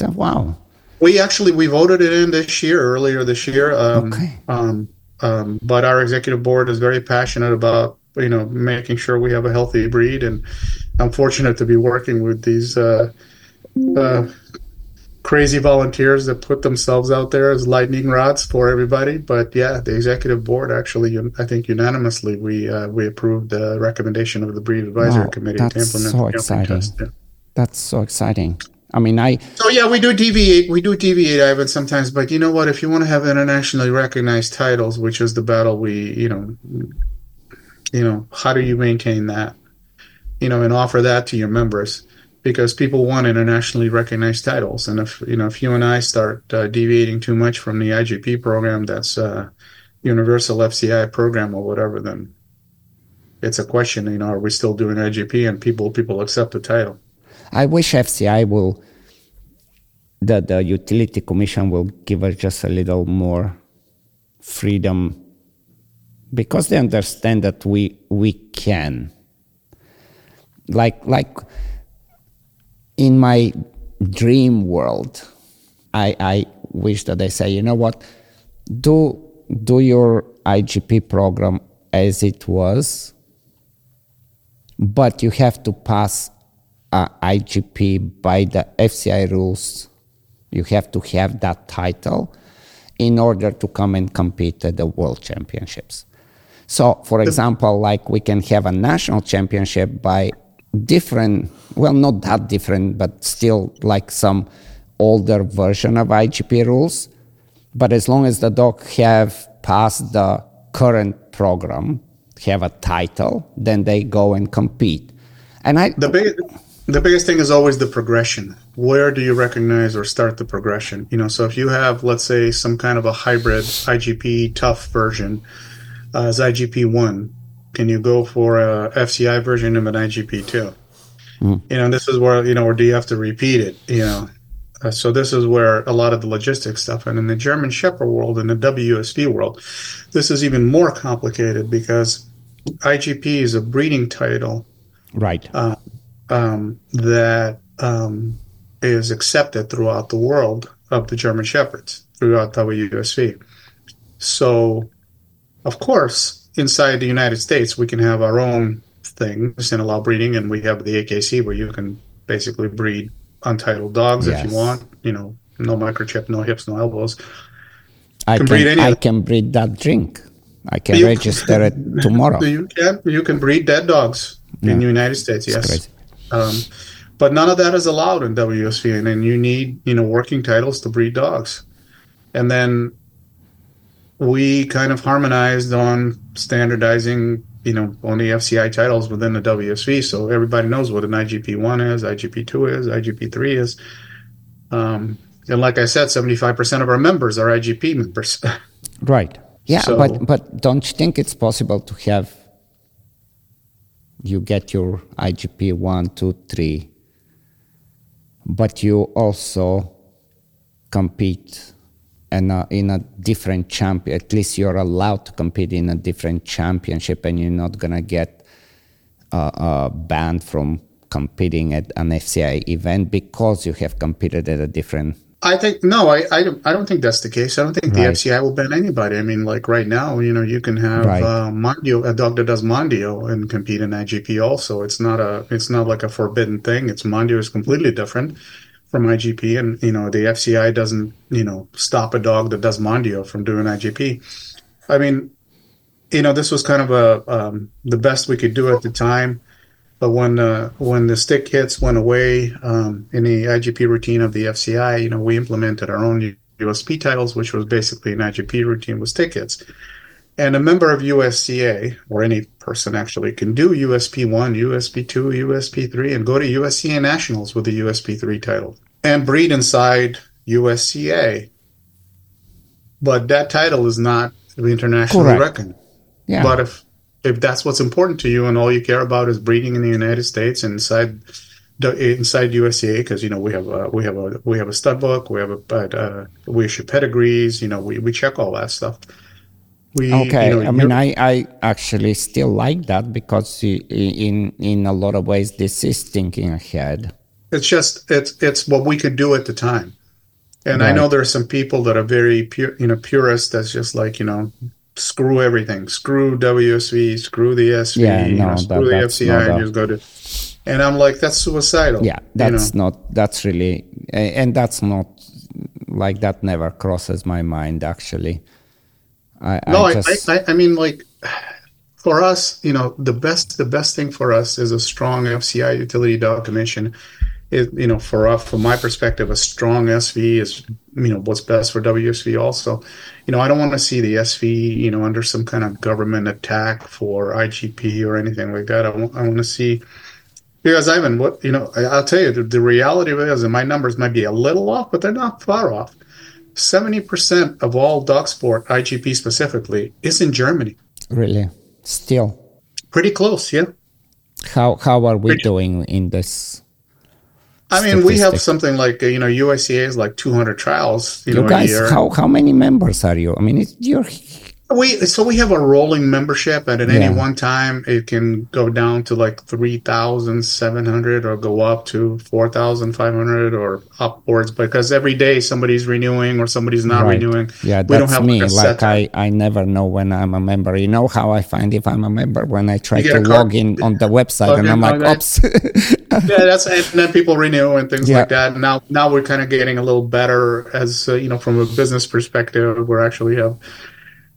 Wow. We actually we voted it in this year, earlier this year. Um, okay. Um, um, but our executive board is very passionate about you know making sure we have a healthy breed and i'm fortunate to be working with these uh, uh, crazy volunteers that put themselves out there as lightning rods for everybody but yeah the executive board actually i think unanimously we uh, we approved the recommendation of the breed advisory wow, committee to implement so exciting test. Yeah. that's so exciting I mean, I. So yeah, we do deviate. We do deviate, Ivan, sometimes. But you know what? If you want to have internationally recognized titles, which is the battle we, you know, you know, how do you maintain that? You know, and offer that to your members because people want internationally recognized titles. And if you know, if you and I start uh, deviating too much from the IGP program, that's uh, Universal FCI program or whatever, then it's a question. You know, are we still doing IGP and people people accept the title? I wish FCI will. that the utility commission will give us just a little more freedom because they understand that we we can like like in my dream world i i wish that they say you know what do do your IGP program as it was, but you have to pass uh, IGP by the FCI rules. You have to have that title in order to come and compete at the World Championships. So, for example, like we can have a national championship by different, well, not that different, but still like some older version of IGP rules. But as long as the dog have passed the current program, have a title, then they go and compete. And I the big the biggest thing is always the progression. Where do you recognize or start the progression? You know, so if you have, let's say, some kind of a hybrid IGP tough version uh, as IGP one, can you go for a FCI version of an IGP two? Mm. You know, this is where you know, or do you have to repeat it? You know, uh, so this is where a lot of the logistics stuff, and in the German Shepherd world, in the WUSV world, this is even more complicated because IGP is a breeding title, right? Uh, um, that um, is accepted throughout the world of the German Shepherds throughout WUSV. So, of course, inside the United States, we can have our own things and allow breeding, and we have the AKC where you can basically breed untitled dogs yes. if you want. You know, no microchip, no hips, no elbows. I can, can breed I can breed that drink. I can you, register it tomorrow. You can you can breed dead dogs in the United States. Yes. Um, but none of that is allowed in WUSV, and then you need you know working titles to breed dogs, and then we kind of harmonized on standardizing you know only FCI titles within the WUSV, so everybody knows what an IGP one is, IGP two is, IGP three is, um, and like I said, seventy five percent of our members are IGP members. right. Yeah, so, but but don't you think it's possible to have you get your IGP one, two, three, but you also compete in a, in a different champion. At least you're allowed to compete in a different championship, and you're not gonna get uh, uh, banned from competing at an FCI event because you have competed at a different I think no, I, I don't I don't think that's the case. I don't think right. the FCI will ban anybody. I mean, like right now, you know, you can have right. uh, Mondio, a dog that does Mondio, and compete in IGP. Also, it's not a it's not like a forbidden thing. It's Mondio is completely different from IGP, and you know, the FCI doesn't you know stop a dog that does Mondio from doing IGP. I mean, you know, this was kind of a um, the best we could do at the time. But when uh, when the stick hits went away um, in the IGP routine of the FCI, you know, we implemented our own USP titles, which was basically an IGP routine with stick hits. And a member of USCA, or any person actually, can do USP 1, USP 2, USP 3, and go to USCA Nationals with the USP 3 title and breed inside USCA. But that title is not internationally Correct. reckoned. Yeah. But if if that's what's important to you and all you care about is breeding in the United States inside inside USCA because you know we have a, we have a we have a stud book we have a but uh, we issue pedigrees you know we, we check all that stuff. We, okay, you know, I mean I, I actually still like that because in in a lot of ways this is thinking ahead. It's just it's it's what we could do at the time. And right. I know there are some people that are very pure, you know, purists. That's just like you know, screw everything, screw WUSV, screw the SV, yeah, no, know, screw that, the FCI, and just go to. And I'm like, that's suicidal. Yeah, that's you know? not. That's really, and that's not like that. Never crosses my mind. Actually, I, no, I, just... I, I mean, like for us, you know, the best, the best thing for us is a strong FCI utility commission it, you know, for us, from my perspective, a strong SV is, you know, what's best for WUSV. Also, you know, I don't want to see the SV, you know, under some kind of government attack for IGP or anything like that. I want, I want to see because Ivan, what you know, I, will tell you the, the reality is, and my numbers might be a little off, but they're not far off. Seventy percent of all dog sport, IGP specifically, is in Germany. Really, still pretty close, yeah. How how are we pretty. doing in this I mean, we have something like uh, you know USCA is like 200 trials. You, you know, guys, how how many members are you? I mean, it's, you're We so we have a rolling membership, and at any one time, it can go down to like three thousand seven hundred, or go up to four thousand five hundred, or upwards. Because every day somebody's renewing or somebody's not Right. renewing. Yeah, we don't that's have me. like Like I, I never know when I'm a member. You know how I find if I'm a member when I try to log in on the website and I'm like, oops. yeah, that's and then people renew and things Yeah. like that. Now, now we're kind of getting a little better as uh, you know from a business perspective. We're actually have,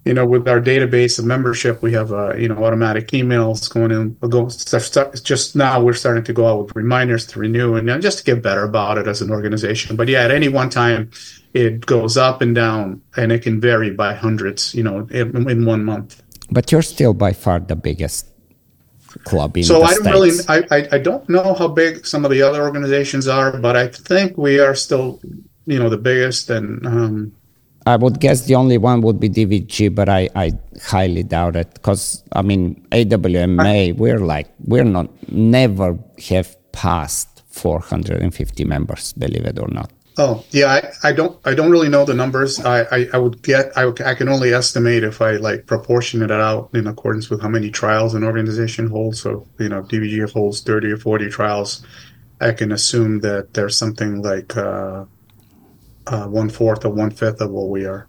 you know, with our database of membership, we have uh, you know automatic emails going in. Go stuff, stuff. Just now we're starting to go out with reminders to renew and just to get better about it as an organization. But yeah, at any one time, it goes up and down, and it can vary by hundreds. You know, in, in one month. but you're still by far the biggest club in So the I don't really, I, I, I don't know how big some of the other organizations are, but I think we are still, you know, the biggest. And um, I would guess the only one would be DVG, but I, I highly doubt it because I mean AWMA, we're like we're not never have passed 450 members, believe it or not. oh yeah, I, I don't, I don't really know the numbers. I, I, I would get, I, would, I can only estimate if I like proportion it out in accordance with how many trials an organization holds. So you know, DVG holds thirty or forty trials. I can assume that there's something like uh, uh, one fourth or one fifth of what we are.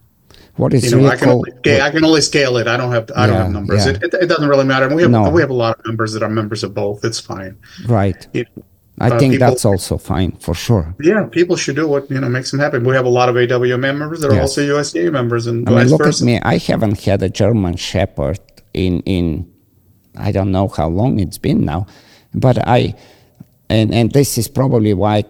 What is you know, I can only scale, I can only scale it. I don't have I don't have numbers. yeah. It, it, it doesn't really matter. We have No. we have a lot of members that are members of both. It's fine. Right. You- I uh, think people- that's also fine for sure. yeah, people should do what you know makes them happy. We have a lot of AWM members that are Yes. also USCA members, and I mean, look versa. at me. I haven't had a German Shepherd in in I don't know how long it's been now, but I and and this is probably why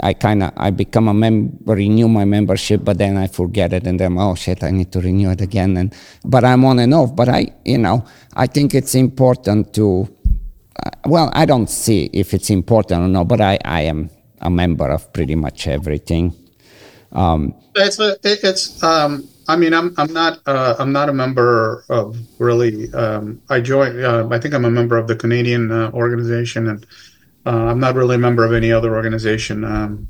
I kind of I become a member, renew my membership, but then I forget it, and then oh shit, I need to renew it again. And but I'm on and off. But I, you know, I think it's important to. Uh, well, I don't see if it's important or not, but I I am a member of pretty much everything. Um, It's a, it, it's. Um, I mean, I'm I'm not uh, I'm not a member of really. Um, I join. Uh, I think I'm a member of the Canadian uh, organization, and uh, I'm not really a member of any other organization. Um,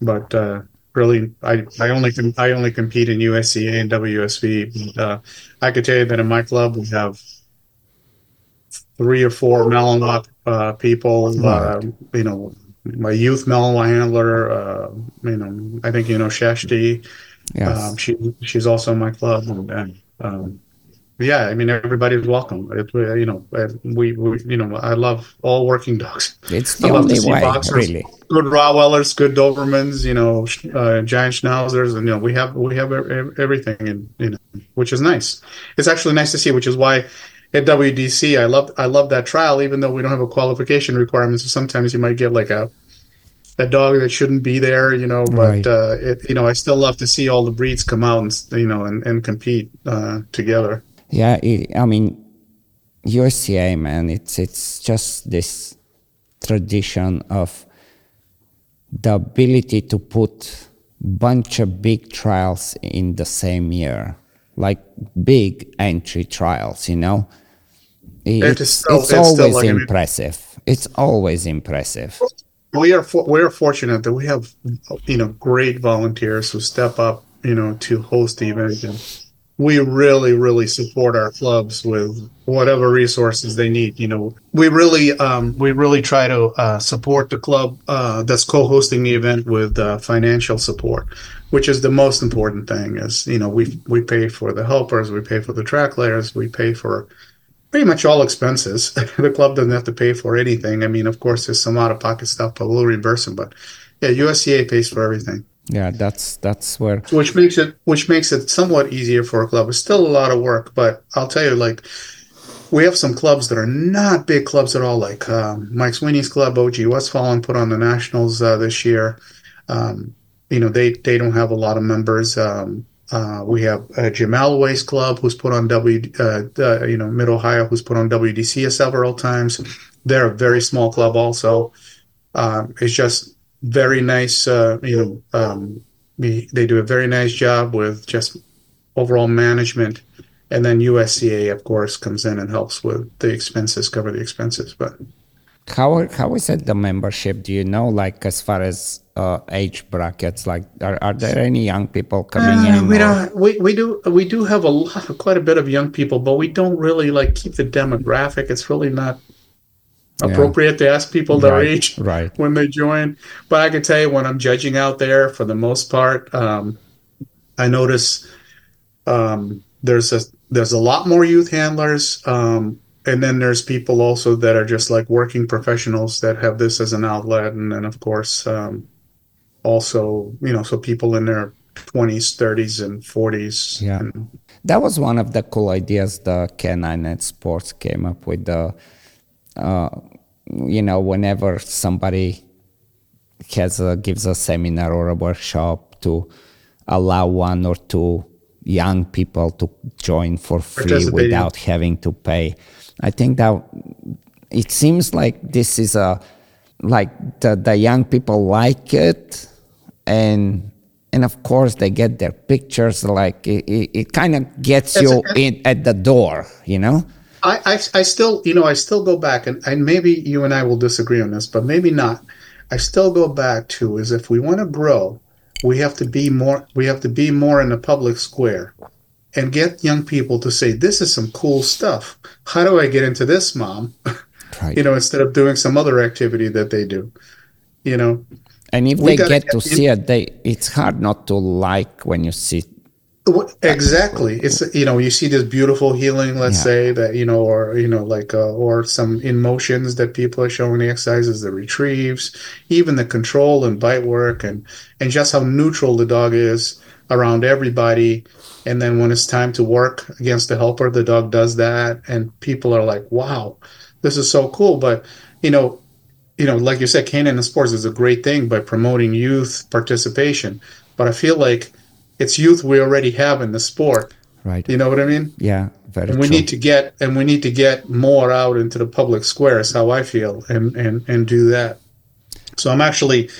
but uh, really, I I only com- I only compete in USCA and WUSV. Uh, I could tell you that in my club we have three or four Malinois uh, people. Uh, you know, my youth Malinois handler. Uh, you know, I think you know Shashti. yes. Um, she she's also in my club, and um, yeah, I mean everybody's welcome. It, you know, uh, we, we you know I love all working dogs. It's I the love to only see way, boxers. really. Good Rottweilers, good Dobermans, you know, uh, giant Schnauzers, and you know we have we have everything, and you know, which is nice. It's actually nice to see, which is why. At WDC, I love I love that trial, even though we don't have a qualification requirement. So sometimes you might get like a a dog that shouldn't be there, you know. But Right. uh, it, you know, I still love to see all the breeds come out and you know and, and compete uh, together. Yeah, it, I mean, USCA, man, it's it's just this tradition of the ability to put bunch of big trials in the same year, like big entry trials, you know. Still- it's it's always like impressive. It's always impressive. We are for, we are fortunate that we have you know great volunteers who step up, you know, to host the event, and we really really support our clubs with whatever resources they need. You know, we really um, we really try to uh, support the club uh, that's co-hosting the event with uh, financial support, which is the most important thing. Is you know we we pay for the helpers, we pay for the track layers, we pay for pretty much all expenses. the club doesn't have to pay for anything. I mean, of course, there's some out of pocket stuff, but we'll reimburse them. But yeah, USCA pays for everything, Yeah, that's that's where which makes it which makes it somewhat easier for a club. It's still a lot of work, but I'll tell you, like we have some clubs that are not big clubs at all. Like um, Mike Sweeney's club, OG Westfalen, put on the nationals uh, this year. Um, you know, they they don't have a lot of members. Um, uh, we have uh, Jim Alloway's club, who's put on W, uh, uh, you know, Mid Ohio, who's put on WDC several times. They're a very small club, also. Um, it's just very nice. Uh, you know, um, we, they do a very nice job with just overall management, and then USCA, of course, comes in and helps with the expenses, cover the expenses. But How how is it the membership? Do you know, like as far as uh, age brackets? Like, are, are there any young people coming Uh, in? we don't. We, we do. We do have a lot, quite a bit of young people, but we don't really like keep the demographic. It's really not appropriate to ask people their Right, age right. when they join. But I can tell you, when I'm judging out there, for the most part, um, I notice um, there's a there's a lot more youth handlers, um, and then there's people also that are just like working professionals that have this as an outlet, and then of course um, also you know so people in their 20s, 30s, and 40s. Yeah. And, That was one of the cool ideas the Canine Net Sports came up with. The, uh, you know, whenever somebody has a, gives a seminar or a workshop to allow one or two young people to join for free without having to pay. I think that it seems like this is a like the, the young people like it and and of course they get their pictures like it, it, it kind of gets you in at the door you know I, I, I still, you know, I still go back, and, and maybe you and I will disagree on this, but maybe not. I still go back to is if we want to grow, we have to be more, we have to be more in the public square, and get young people to say, "This is some cool stuff. How do I get into this, mom?" right you know, instead of doing some other activity that they do. You know, and if they get get to in- see it they it's hard not to like when you see Exactly. It's you know you see this beautiful heeling, let's Yeah. say that you know, or you know, like uh, or some emotions that people are showing the exercises, the retrieves, even the control and bite work, and and just how neutral the dog is around everybody. And then when it's time to work against the helper, the dog does that, and people are like, "Wow, this is so cool." But you know, you know, like you said, canine in sports is a great thing by promoting youth participation. But I feel like it's youth we already have in the sport. right You know what I mean? yeah very And we true. need to get and we need to get more out into the public square. Is how I feel, and and and do that. So I'm actually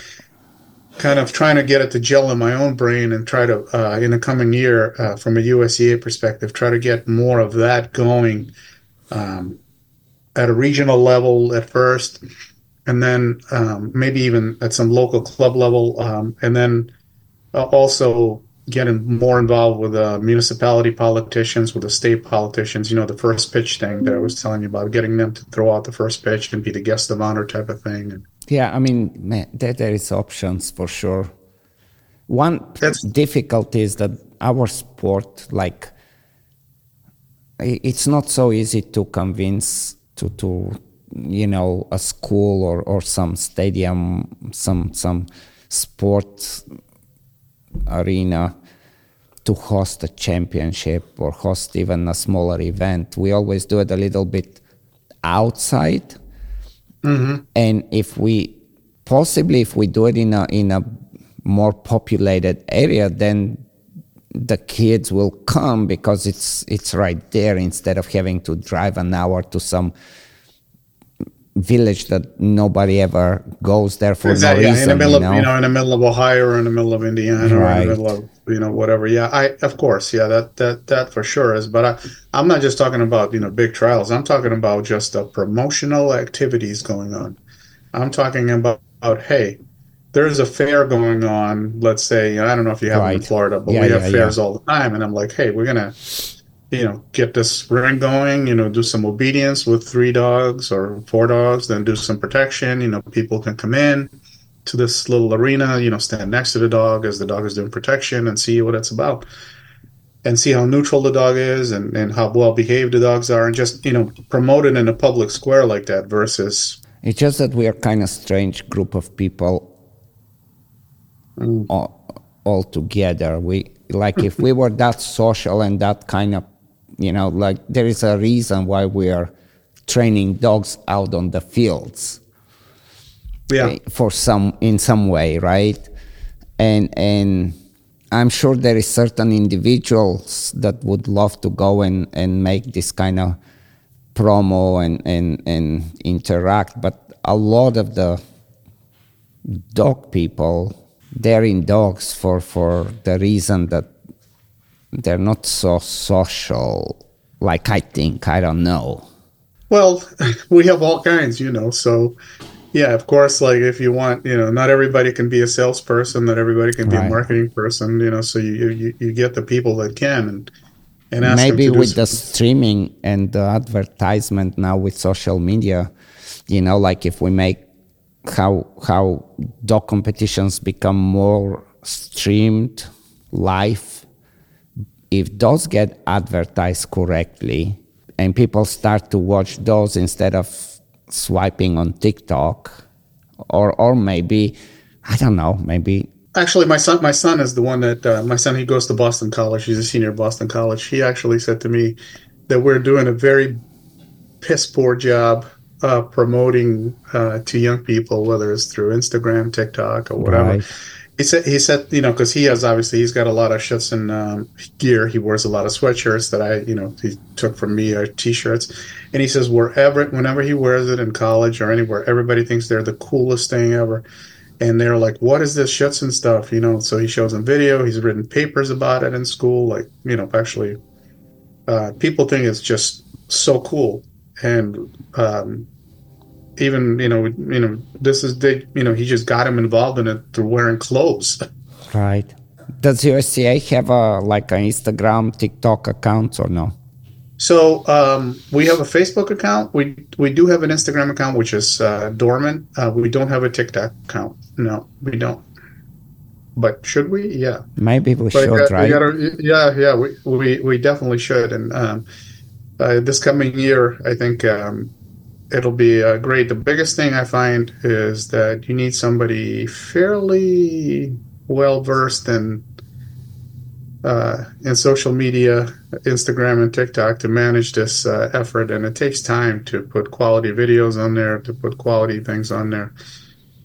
kind of trying to get it to gel in my own brain and try to uh, in the coming year, uh, from a USCA perspective, try to get more of that going um, at a regional level at first, and then um, maybe even at some local club level, um, and then uh, also getting more involved with uh, municipality politicians, with the state politicians. You know, the first pitch thing that I was telling you about, getting them to throw out the first pitch and be the guest of honor type of thing. Yeah, I mean, man, there, there is options for sure. One That's- difficulty is that our sport, like, it's not so easy to convince to, to you know, a school or, or some stadium, some some sport arena to host a championship or host even a smaller event. We always do it a little bit outside mm-hmm. and if we possibly if we do it in a in a more populated area then the kids will come because it's it's right there instead of having to drive an hour to some village that nobody ever goes there for Exactly, no yeah, reason in the middle you know? of you know in the middle of Ohio or in the middle of Indiana or in the middle of you know whatever. Yeah, I of course, yeah, that that that for sure is. But I, I'm not just talking about you know big trials. I'm talking about just the promotional activities going on. I'm talking about, about hey, there's a fair going on. Let's say I don't know if you have them in Florida, but Yeah, we have yeah, fairs all the time, and I'm like, hey, we're gonna you know, get this ring going, you know, do some obedience with three dogs or four dogs, then do some protection. You know, people can come in to this little arena, you know, stand next to the dog as the dog is doing protection and see what it's about. And see how neutral the dog is and, and how well behaved the dogs are and just, you know, promote it in a public square like that versus It's just that we are kind of strange group of people mm. all, all together. We like if we were that social and that kind of, you know, like there is a reason why we are training dogs out on the fields yeah. eh, for some in some way, right? And and I'm sure there is certain individuals that would love to go and, and make this kind of promo and, and, and interact, but a lot of the dog people they're in dogs for, for the reason that they're not so social like I think, I don't know. Well, we have all kinds, you know. So, yeah, of course, like if you want, you know, not everybody can be a salesperson, not everybody can be a marketing person, you know. So you you, you get the people that can and and ask maybe them to do with the streaming and the advertisement now with social media you know like if we make how how dog competitions become more streamed live if those get advertised correctly and people start to watch those instead of swiping on tiktok or or maybe i don't know maybe Actually, my son, my son is the one that uh, my son. He goes to Boston College. He's a senior at Boston College. He actually said to me that we're doing a very piss poor job uh, promoting uh, to young people, whether it's through Instagram, TikTok, or whatever. Right. He said, he said, you know, because he has obviously he's got a lot of shirts and um, gear. He wears a lot of sweatshirts that I, you know, he took from me or t-shirts, and he says wherever, whenever he wears it in college or anywhere, everybody thinks they're the coolest thing ever and they're like, "What is this shits and stuff?" You know. So he shows them video. He's written papers about it in school. Like you know, actually, uh, people think it's just so cool, and um, even you know, you know, this is they, you know, he just got him involved in it through wearing clothes. right does usca have a like an instagram tiktok account or no So um, we have a Facebook account. We we do have an Instagram account, which is uh, dormant. Uh, we don't have a TikTok account. No, we don't. But should we? Yeah. maybe we But should uh, we right gotta- yeah, yeah, we, we, we definitely should. And um, uh, this coming year, I think um, it'll be uh, great. The biggest thing I find is that you need somebody fairly well versed in uh, in social media, Instagram and TikTok, to manage this uh, effort. And it takes time to put quality videos on there, to put quality things on there.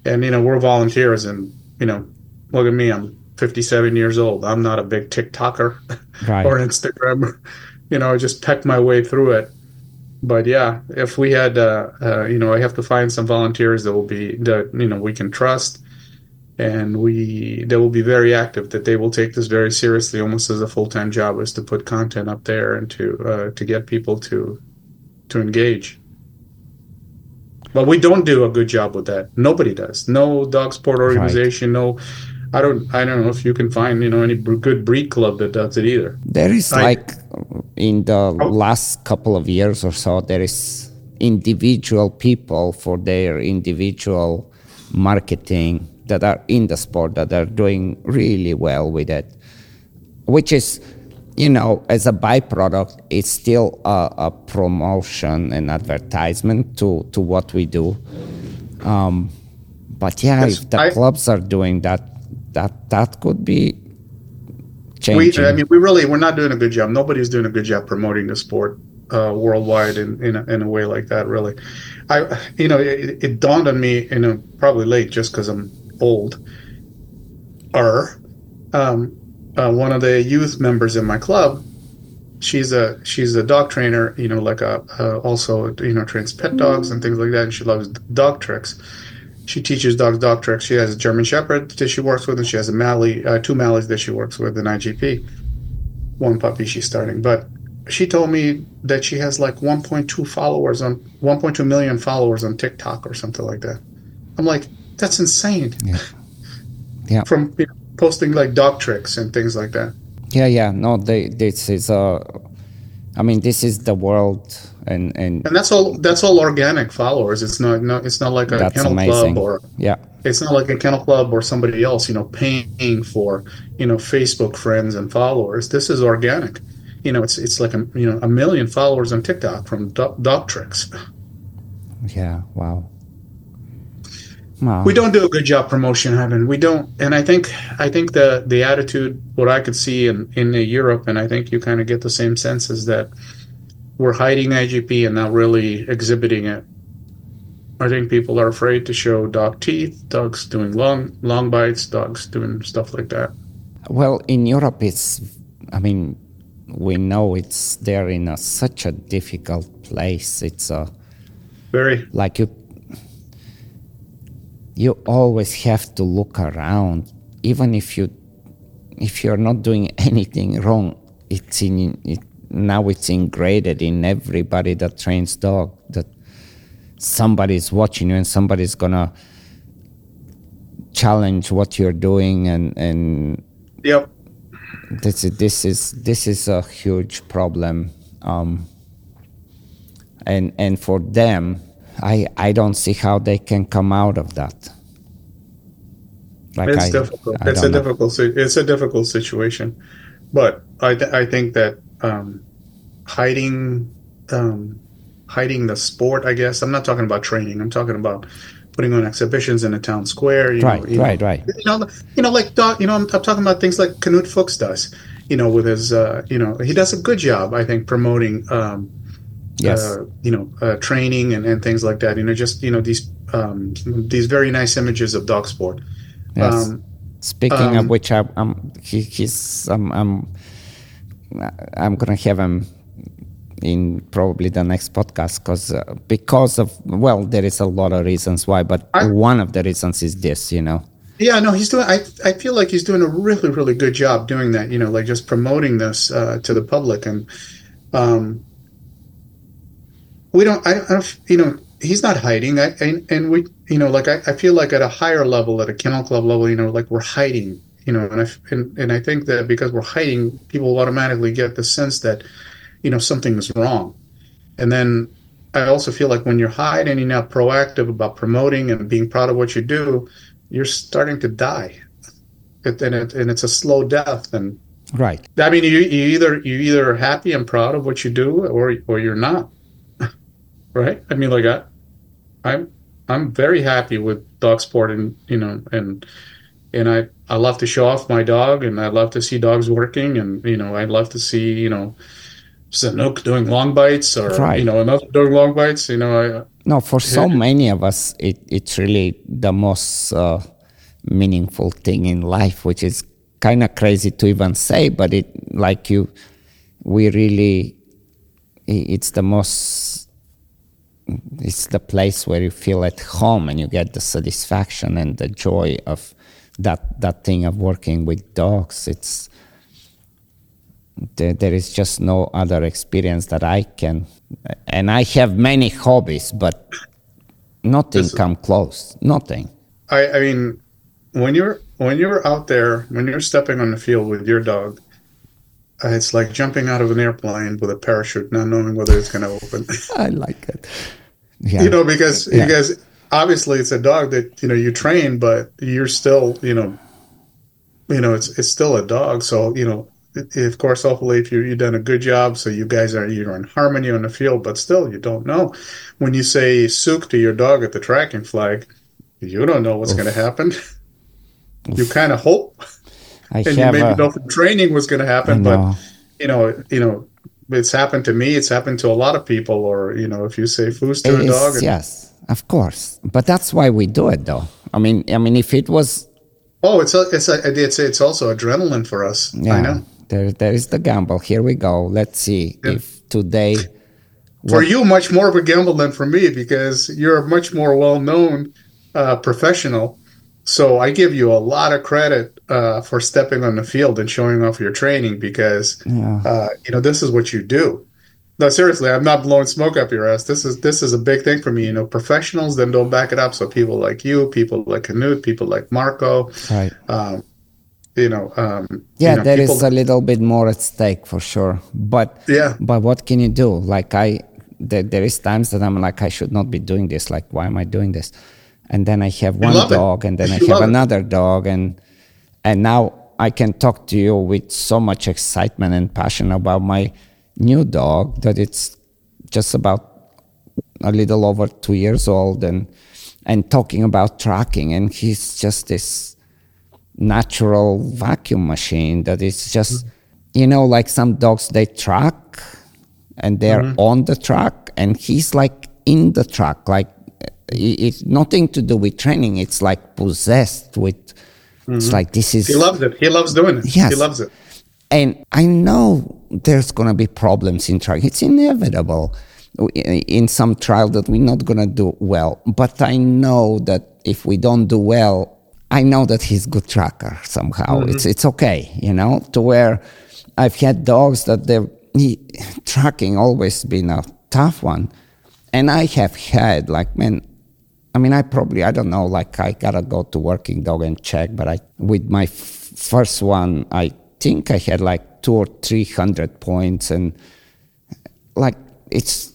And you know, we're volunteers, and you know, look at me, I'm 57 years old. I'm not a big TikToker right or Instagrammer. You know, I just peck my way through it. But yeah, if we had, uh, uh, you know, I have to find some volunteers that will be that you know we can trust, and we that will be very active. That they will take this very seriously, almost as a full time job, is to put content up there and to uh, to get people to to engage. But we don't do a good job with that. Nobody does. No dog sport organization. No, I don't. I don't know if you can find you know any good breed club that does it either. There is I- like in the last couple of years or so, there is individual people for their individual marketing that are in the sport that are doing really well with it, which is, you know, as a byproduct, it's still a, a promotion and advertisement to, to what we do. Um, but yeah, Yes, if the I- clubs are doing that, that that could be We. I mean, we really we're not doing a good job. Nobody's doing a good job promoting the sport uh, worldwide in in a, in a way like that. Really, I you know it, it dawned on me, you know, probably late just because I'm old. Or, um, uh, one of the youth members in my club, she's a she's a dog trainer. You know, like a uh, also you know trains pet dogs and things like that, and she loves dog tricks. She teaches dogs dog tricks. She has a German Shepherd that she works with, and she has a Mally, uh, two Mallies that she works with in IGP. One puppy she's starting, but she told me that she has like 1.2 followers on 1.2 million followers on TikTok or something like that. I'm like, that's insane. Yeah. Yeah. From you know, posting like dog tricks and things like that. Yeah, yeah. No, they, this is uh, I mean, this is the world, and and And that's all. That's all organic followers. It's not. No, it's not like a kennel amazing. club or yeah, it's not like a kennel club or somebody else. You know, paying for you know Facebook friends and followers. This is organic. You know, it's it's like a you know a million followers on TikTok from dog, dog tricks. yeah. Wow. Wow. We don't do a good job promotion, Ivan. We don't, and I think I think the the attitude, what I could see in in Europe, and I think you kind of get the same sense, is that we're hiding IGP and not really exhibiting it. I think people are afraid to show dog teeth, dogs doing long long bites, dogs doing stuff like that. Well, in Europe, it's. I mean, we know it's there in a, such a difficult place. It's a Very like you. You always have to look around, even if you, if you're not doing anything wrong. It's in it, now it's ingrained in everybody that trains dog that somebody's watching you and somebody's gonna challenge what you're doing and and Yep. this is this is this is a huge problem um, and and for them i i don't see how they can come out of that like it's I, difficult. I it's a know. difficult. It's a difficult situation, but I th- I think that um, hiding um, hiding the sport. I guess I'm not talking about training. I'm talking about putting on exhibitions in a town square. You right know, you right know, right You know, you know, like. You know, I'm, I'm talking about things like Knut Fuchs does. You know, with his, uh, you know, he does a good job. I think promoting. Um, yes uh, you know, uh, training and, and things like that. You know, just you know these um, these very nice images of dog sport. yes Um, speaking of um, which I, i'm he, he's i'm i'm i'm gonna have him in probably the next podcast because uh, because of well there is a lot of reasons why but I- one of the reasons is this you know Yeah, no, he's doing. I I feel like he's doing a really really good job doing that. You know, like just promoting this uh, to the public, and um, we don't. I, I don't. You know, he's not hiding. I and, and we. You know, like I, I feel like at a higher level, at a kennel club level, you know, like we're hiding. You know, and I and, and I think that because we're hiding, people automatically get the sense that, you know, something is wrong, and then I also feel like when you're hiding, you're not proactive about promoting and being proud of what you do, you're starting to die, it, and it, and it's a slow death. And right I mean, you, you either you either are happy and proud of what you do, or or you're not, right? I mean, like I, I'm I'm very happy with dog sport, and you know, and and I I love to show off my dog, and I love to see dogs working, and you know, I love to see you know. Sanook doing long bites, or Right. you know, another doing long bites. You know, I, No, for so many of us, it, it's really the most uh, meaningful thing in life, which is kind of crazy to even say, but it like you, we really, it's the most, it's the place where you feel at home and you get the satisfaction and the joy of that that thing of working with dogs. It's there, there is just no other experience that I can, and I have many hobbies, but nothing This- come close. Nothing. I, I mean, when you're when you're out there, when you're stepping on the field with your dog, uh, it's like jumping out of an airplane with a parachute, not knowing whether it's going to open. I like it. Yeah. you know, because Yeah. because obviously it's a dog that you know you train, but you're still you know, you know it's it's still a dog. So you know, it- of course, hopefully, if you you've done a good job, so you guys are you're in harmony on the field, but still you don't know. When you say "sook" to your dog at the tracking flag, you don't know what's going to happen. You kind of hope, I and you maybe a, know from training what's going to happen, but you know, you know. It's happened to me. It's happened to a lot of people. Or you know, if you say "foos" to a It is- dog, and- yes, of course. But that's why we do it, though. I mean, I mean, if it was, Oh, it's a, it's a, it's it's also adrenaline for us. yeah, I know. there, there is the gamble. Here we go. Let's see Yeah. if today. For What- you, much more of a gamble than for me because you're a much more well-known uh, professional. So I give you a lot of credit uh, for stepping on the field and showing off your training because Yeah. uh, you know this is what you do. No, seriously, I'm not blowing smoke up your ass. This is this is a big thing for me. You know, professionals then don't back it up. So people like you, people like Canute, people like Marco, Right. um, you know, um, Yeah, you know, there is people- a little bit more at stake for sure. But Yeah. but what can you do? Like I, there, there is times that I'm like I should not be doing this. Like why am I doing this? And then I have one love it. dog, and then I You have love it. another dog, and and now I can talk to you with so much excitement and passion about my new dog that it's just about a little over two years old, and and talking about tracking, and he's just this natural vacuum machine that is just mm-hmm. you know like some dogs they track and they're mm-hmm. on the track and he's like in the track like it's nothing to do with training it's like possessed with it's mm-hmm. like this is he loves it. He loves doing it. Yes. He loves it. And I know there's going to be problems in trial. It's inevitable in some trial that we're not going to do well. But I know that if we don't do well, I know that he's good tracker somehow. Mm-hmm. It's it's okay, you know, to where I've had dogs that they he, tracking always been a tough one, and I have had like man. I mean, I probably I don't know. Like I gotta go to working dog and check, but I with my f- first one, I think I had like two or three hundred points, and like it's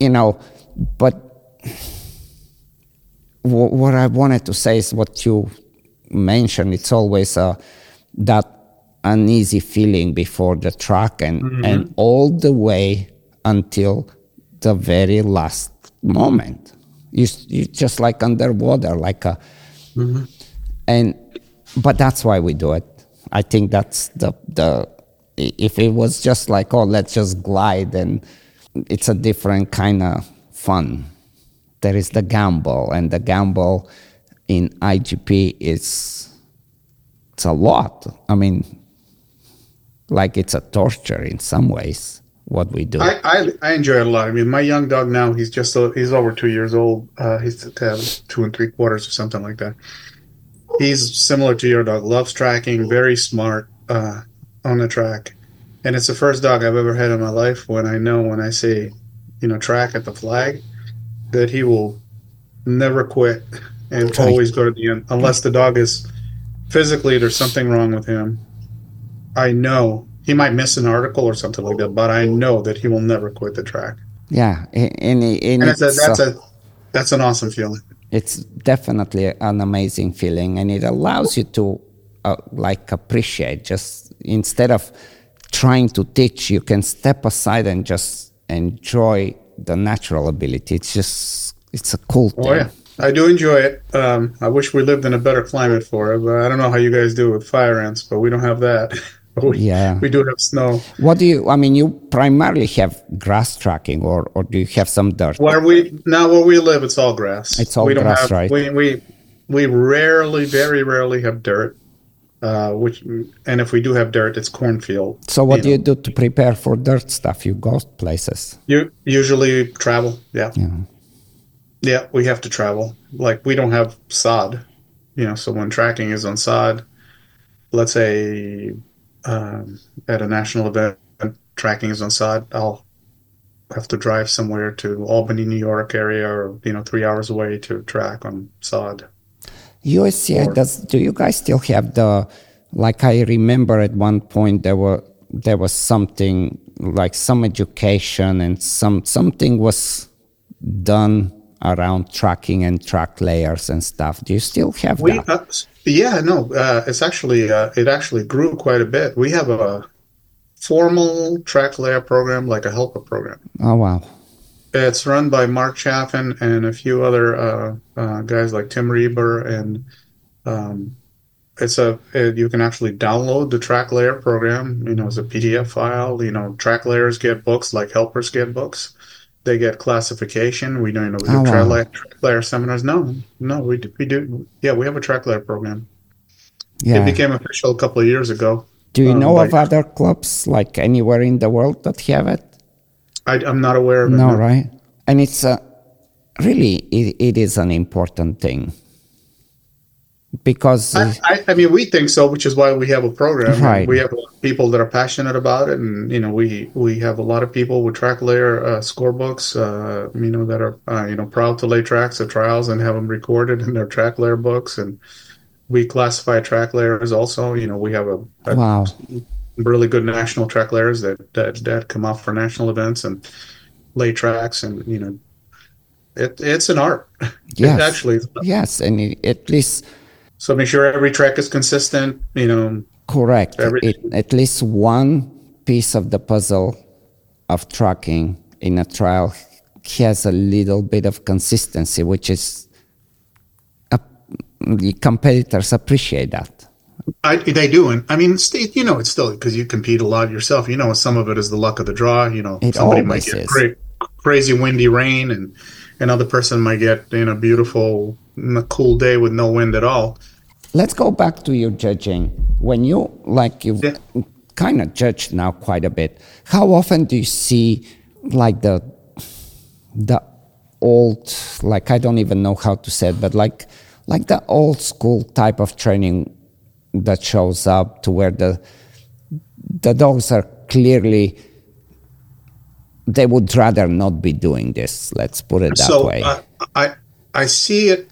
you know, but wh- what I wanted to say is what you mentioned. It's always uh, that uneasy feeling before the track, and and all the way until the very last moment. You you just like underwater, like a, and but that's why we do it. I think that's the the if it was just like oh let's just glide and it's a different kind of fun. There is the gamble and the gamble in IGP is it's a lot. I mean like it's a torture in some ways what we do. I, I I enjoy it a lot. I mean, my young dog now he's just a, he's over two years old. Uh, he's uh, two and three quarters or something like that. He's similar to your dog. Loves tracking. Very smart uh, on the track, and it's the first dog I've ever had in my life when I know when I say, you know, track at the flag, that he will never quit and Okay. always go to the end unless the dog is physically there's something wrong with him. I know he might miss an article or something like that, but I know that he will never quit the track. yeah, and, and And it's a, that's uh, a that's an awesome feeling. It's definitely an amazing feeling and it allows you to uh, like appreciate just instead of trying to teach you can step aside and just enjoy the natural ability it's just it's a cool thing Oh yeah, I do enjoy it. Um, I wish we lived in a better climate for it, but I don't know how you guys do with fire ants, but we don't have that. We, Yeah. we do have snow. what do you i mean you primarily have grass tracking or, or do you have some dirt Where we now where we live, it's all grass. It's all we don't grass, have, right? We we we rarely, very rarely have dirt. Uh, which and if we do have dirt, it's cornfield. so what do know. you do to prepare for dirt stuff you go places You usually travel, yeah. yeah Yeah, we have to travel. Like we don't have sod, you know. So when tracking is on sod, let's say um, at a national event, tracking is on sod, I'll have to drive somewhere to Albany, New York area, or you know, three hours away to track on sod. USCA Or- does. Do you guys still have the? Like I remember at one point there were there was something like some education and some something was done around tracking and track layers and stuff. Do you still have We, that? uh, yeah, no, uh, it's actually uh, it actually grew quite a bit. We have a formal track layer program, like a helper program. Oh wow! It's run by Mark Chaffin and a few other uh, uh, guys like Tim Reber, and um, it's a it, you can actually download the track layer program. You know, as a PDF file. You know, track layers get books like helpers get books. They get classification. We do you know we do Oh, track, wow. layer, track layer seminars. No, no, we do, we do. Yeah, we have a track layer program. Yeah. It became official a couple of years ago. Do you um, know of other clubs like anywhere in the world that have it? I, I'm not aware of it. No, right? And it's a really it, it is an important thing because I, I, I mean, we think so, which is why we have a program. Right. We have a lot of people that are passionate about it, and you know, we we have a lot of people with track layer uh, scorebooks, uh, you know, that are uh, you know proud to lay tracks at trials and have them recorded in their track layer books, and we classify track layers also. You know, we have a, a wow. really good national track layers that, that that come off for national events and lay tracks, and you know, it it's an art. Yes. It actually. Yes, and it, at least So make sure every track is consistent. You know, correct. It, at least one piece of the puzzle of tracking in a trial has a little bit of consistency, which is a, the competitors appreciate that. I, they do, and I mean, you know, it's still because you compete a lot yourself. You know, some of it is the luck of the draw. You know, It somebody might get cra- crazy windy rain, and another person might get you know beautiful, cool day with no wind at all. Let's go back to your judging. When you like you've Yeah. kind of judged now quite a bit. How often do you see like the the old like I don't even know how to say it, but like like the old school type of training that shows up to where the the dogs are clearly they would rather not be doing this. Let's put it that so way. uh, I I see it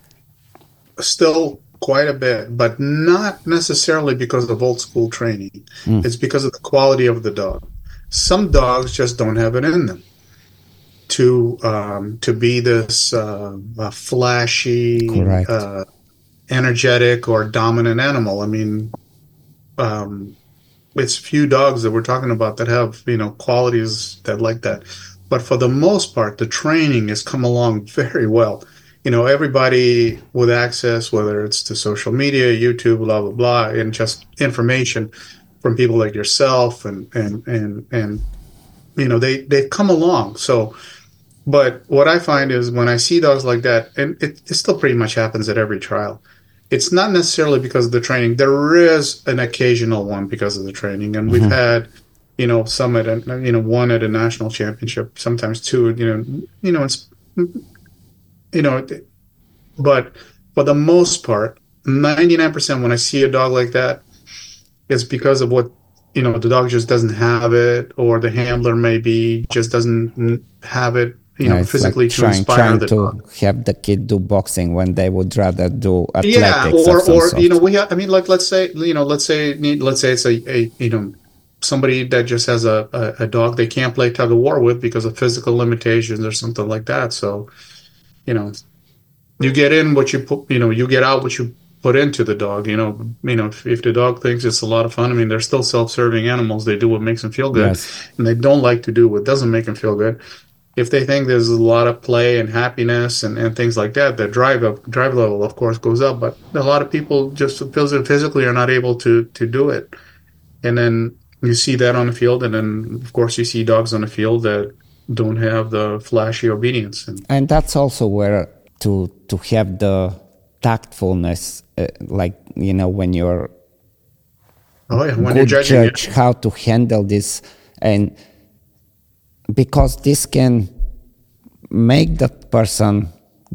still quite a bit, but not necessarily because of old school training. Hmm. It's because of the quality of the dog. Some dogs just don't have it in them to um, to be this uh, uh, flashy, uh, energetic, or dominant animal. I mean, um, it's few dogs that we're talking about that have you know qualities that like that. But for the most part, the training has come along very well. You know, everybody with access, whether it's to social media, YouTube, blah blah blah, and just information from people like yourself and and and and you know they they've come along. So, but what I find is when I see dogs like that, and it, it still pretty much happens at every trial. It's not necessarily because of the training. There is an occasional one because of the training, and we've mm-hmm. had, you know, some at a, you know one at a national championship, sometimes two. You know, you know, it's you know, but for the most part, ninety nine percent when I see a dog like that, it's because of what you know the dog just doesn't have it, or the handler maybe just doesn't have it. You know, physically like to trying, inspire trying the to dog. have the kid do boxing when they would rather do athletics. yeah of or or you know we have i mean like let's say you know let's say let's say it's a, a you know somebody that just has a, a, a dog they can't play tug of war with because of physical limitations or something like that so you know you get in what you put you know you get out what you put into the dog you know you know if, if the dog thinks it's a lot of fun i mean they're still self-serving animals they do what makes them feel good Yes. and they don't like to do what doesn't make them feel good if they think there's a lot of play and happiness and, and things like that, the drive up drive level of course goes up. But a lot of people just phys- physically are not able to to do it, and then you see that on the field, and then of course you see dogs on the field that don't have the flashy obedience. And and that's also where to to have the tactfulness, uh, like you know when you're oh yeah, when you're good judging judge how to handle this. And because this can make the person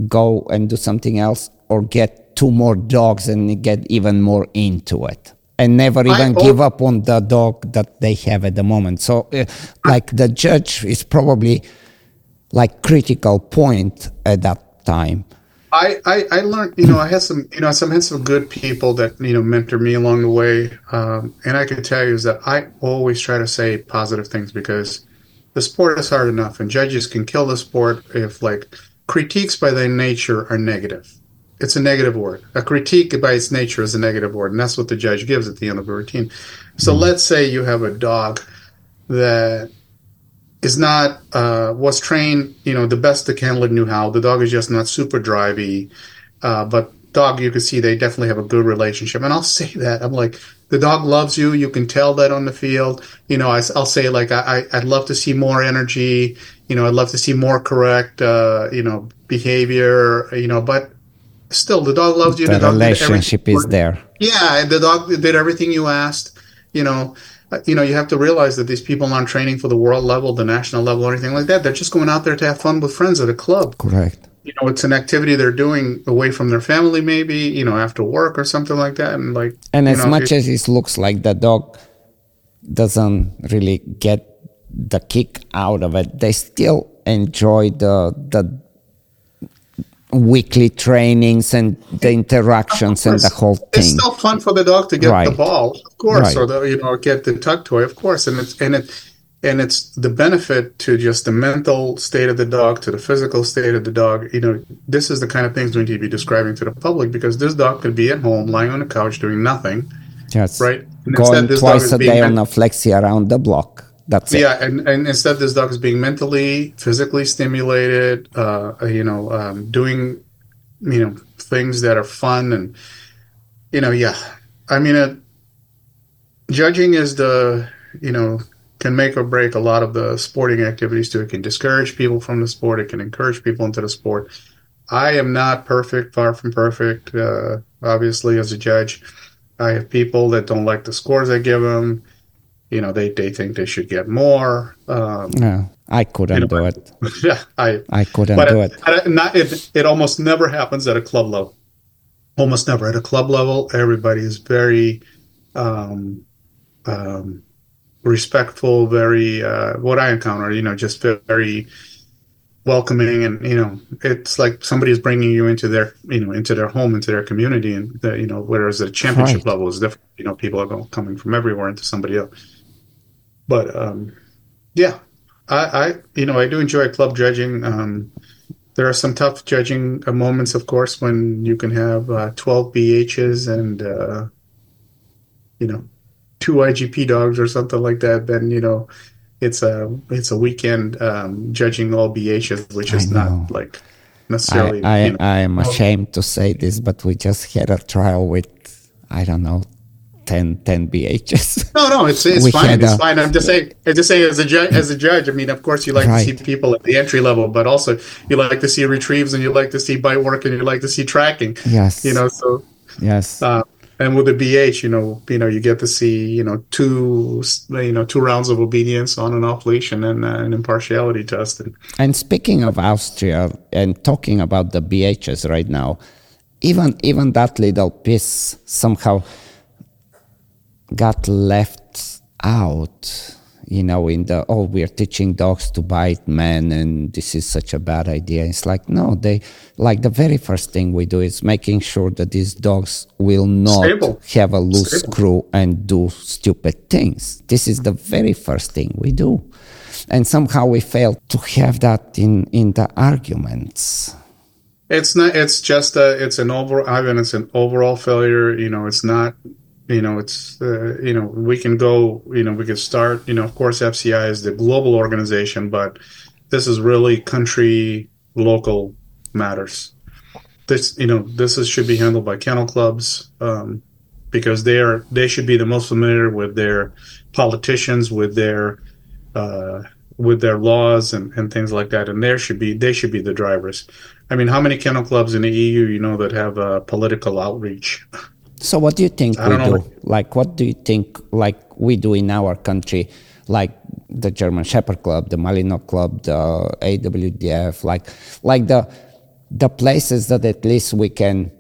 go and do something else or get two more dogs and get even more into it and never even al- give up on the dog that they have at the moment. So uh, like the judge is probably like critical point at that time. I, I, I learned, you know, I had some, you know, some had some good people that you know mentor me along the way, um, and I can tell you is that I always try to say positive things because the sport is hard enough, and judges can kill the sport if like critiques by their nature are negative. It's a negative word. A critique by its nature is a negative word, and that's what the judge gives at the end of a routine. So let's say you have a dog that is not uh, was trained, you know, the best the kennel knew how. The dog is just not super drivey, uh, but dog, you can see they definitely have a good relationship. And I'll say that I'm like, the dog loves you. You can tell that on the field. You know, I, will say like, I, I, I'd love to see more energy. You know, I'd love to see more correct, uh, you know, behavior. You know, but still, the dog loves you. the dog relationship is there yeah, and the dog did everything you asked. You know, Uh, you know, you have to realize that these people aren't training for the world level, the national level, or anything like that. They're just going out there to have fun with friends at a club. correct You know, it's an activity they're doing away from their family, maybe. You know, after work or something like that. And like, And as know, much as it looks like the dog doesn't really get the kick out of it, they still enjoy the the weekly trainings and the interactions and the whole thing. It's still fun for the dog to get Right. the ball, of course, Right. or the you know get the tug toy, of course, and it's and it and it's the benefit to just the mental state of the dog, to the physical state of the dog. You know, this is the kind of things we need to be describing to the public because this dog could be at home lying on the couch doing nothing, Just right? And going instead this dog twice is a day on a flexi around the block. That's yeah, and, and instead this dog is being mentally, physically stimulated. Uh, you know, um, doing you know things that are fun and you know, yeah. I mean, it, judging is the you know can make or break a lot of the sporting activities too. It can discourage people from the sport. It can encourage people into the sport. I am not perfect, far from perfect. Uh, obviously, as a judge, I have people that don't like the scores I give them. You know, they, they think they should get more. Um, No, I couldn't You know, do it. yeah, I I couldn't do it, it. not, it, it almost never happens at a club level. Almost never at a club level. Everybody is very, um, um, respectful, very uh, what I encounter. You know, just very welcoming, and you know, it's like somebody is bringing you into their you know into their home, into their community, and the, you know, whereas the championship Right. level is different. You know, people are coming from everywhere into somebody else. But um, yeah, I, I you know I do enjoy club judging. Um, there are some tough judging uh, moments, of course, when you can have uh, 12 BHs and uh, you know two IGP dogs or something like that. Then you know it's a it's a weekend um, judging all BHs, which is not like necessarily. I, I, you know, I am ashamed to say this, but we just had a trial with, I don't know, 10, 10 BHs. No, no, it's it's We fine. It's a- fine. I'm just saying. I'm just saying as a judge. As a judge, I mean, of course, you like to see people at the entry level, but also you like to see retrieves and you like to see bite work and you like to see tracking. yes. You know, so yes. uh, and with the BH, you know, you know, you get to see you know two you know two rounds of obedience on and off leash and then uh, an impartiality test. And And speaking of Austria and talking about the BHs right now, even even that little piece somehow got left out. You know, in the oh, we're teaching dogs to bite men, and this is such a bad idea. It's like no, they like the very first thing we do is making sure that these dogs will not Stable. have a loose Stable. screw and do stupid things. This is the very first thing we do. And somehow we fail to have that in, in the arguments. It's not. It's just a. It's an over. mean It's an overall failure. You know. It's not. You know. It's. Uh, you know. We can go. You know. We can start. You know. Of course, FCI is the global organization, but this is really country local matters. This. You know. This is, should be handled by kennel clubs um, because they are. They should be the most familiar with their politicians, with their. Uh, with their laws and, and things like that, and there should be they should be the drivers. I mean, how many kennel clubs in the EU you know that have uh, political outreach? So what do you think I we do? Like what do you think like we do in our country? Like the German Shepherd Club, the Malinois Club, the AWDF, like like the the places that at least we can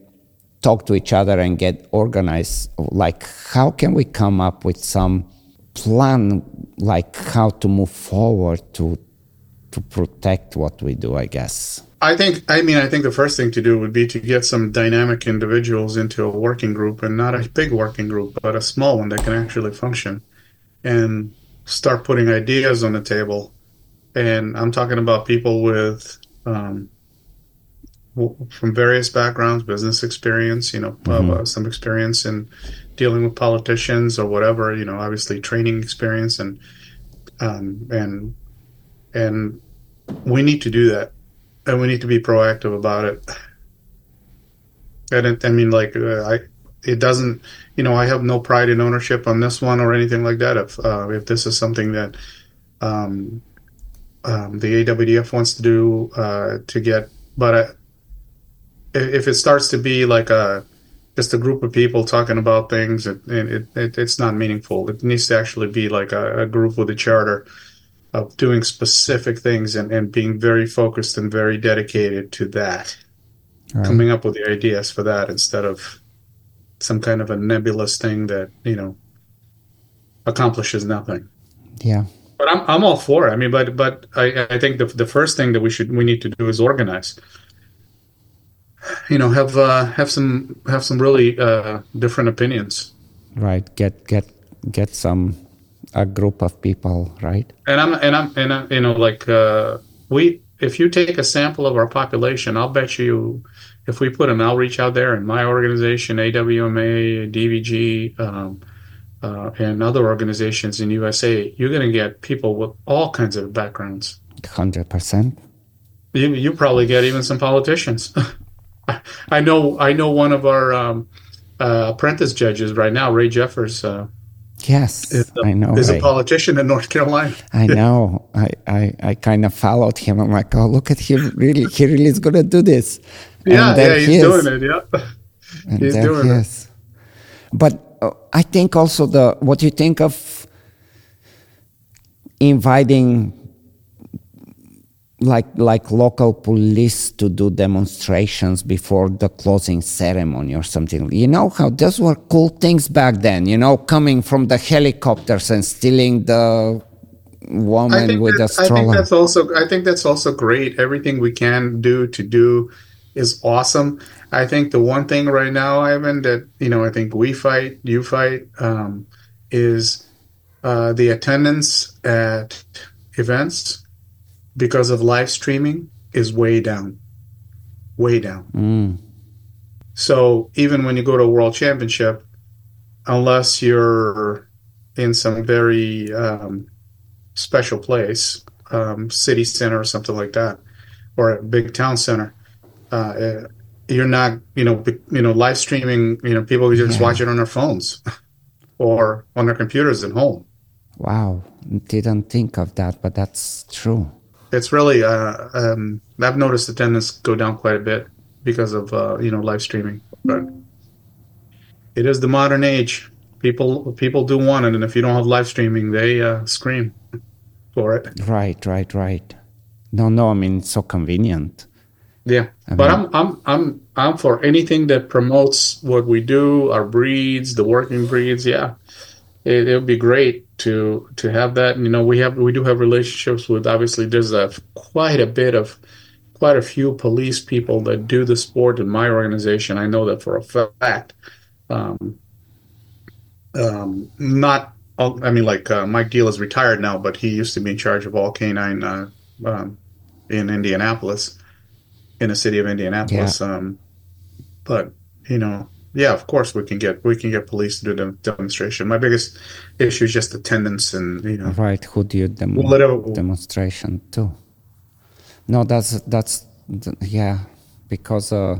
talk to each other and get organized. Like how can we come up with some plan like how to move forward to to protect what we do, I guess. I think, I mean, I think the first thing to do would be to get some dynamic individuals into a working group and not a big working group, but a small one that can actually function and start putting ideas on the table. And I'm talking about people with, um, w- from various backgrounds, business experience, you know, uh, some experience in dealing with politicians or whatever, you know, obviously training experience and, um, and, and we need to do that and we need to be proactive about it. And I mean, like, uh, I, it doesn't, you know, I have no pride in ownership on this one or anything like that. If uh, if this is something that um, um, the AWDF wants to do uh, to get, but I, if if it starts to be like a just a group of people talking about things, it, it, it it's not meaningful. It needs to actually be like a, a group with a charter of doing specific things and, and being very focused and very dedicated to that Right. coming up with the ideas for that instead of some kind of a nebulous thing that you know accomplishes nothing Yeah. but i'm, I'm all for it i mean but but i i think the, the first thing that we should we need to do is organize you know have uh have some have some really uh different opinions Right. Get get get some a group of people, right? and i'm and i'm and I'm, you know like uh we if you take a sample of our population i'll bet you if we put an outreach out there in my organization awma dvg um, uh, and other organizations in usa you're going to get people with all kinds of backgrounds Hundred percent. you, you probably get even some politicians I- i know i know one of our um, uh, apprentice judges right now ray jeffers uh, Yes, is, a, I know. is a politician in north carolina I know. I, I, I kind of followed him. I'm like, oh, look at him! Really, he really is gonna do this. yeah yeah he's is. doing it yeah And He's doing he it. But uh, I think also the what you think of inviting like like local police to do demonstrations before the closing ceremony or something. You know how those were cool things back then. You know, coming from the helicopters and stealing the woman with the stroller. I think that's also I think that's also great. Everything we can do to do is awesome. I think the one thing right now, Ivan, that you know, I think we fight, you fight, um, is uh, the attendance at events because of live streaming is way down, way down. Mm. So even when you go to a world championship, unless you're in some very um, special place, um, city center or something like that, or a big town center, uh, you're not, you know, you know, live streaming. You know, people just Yeah. watch it on their phones or on their computers at home. Wow, didn't think of that, but that's true. It's really, uh, um, I've noticed attendance go down quite a bit because of uh, you know live streaming, but it is the modern age. People people do want it, and if you don't have live streaming, they uh, scream for it. Right, right, right. No, no, I mean it's so convenient. Yeah, I but mean- I'm I'm I'm I'm for anything that promotes what we do, our breeds, the working breeds. Yeah, it it would be great to to have that. And, You know, we have we do have relationships with. Obviously, there's a quite a bit of quite a few police people that do the sport in my organization. I know that for a fact. Um, um, not. all- I mean, like uh, Mike Deal is retired now, but he used to be in charge of all canine uh, um, in Indianapolis in the city of Indianapolis. Um, but you know, yeah, of course we can get we can get police to do the demonstration. My biggest issue is just attendance, and you know, Right, who do you dem- let- demonstration to? No, that's that's yeah, because uh,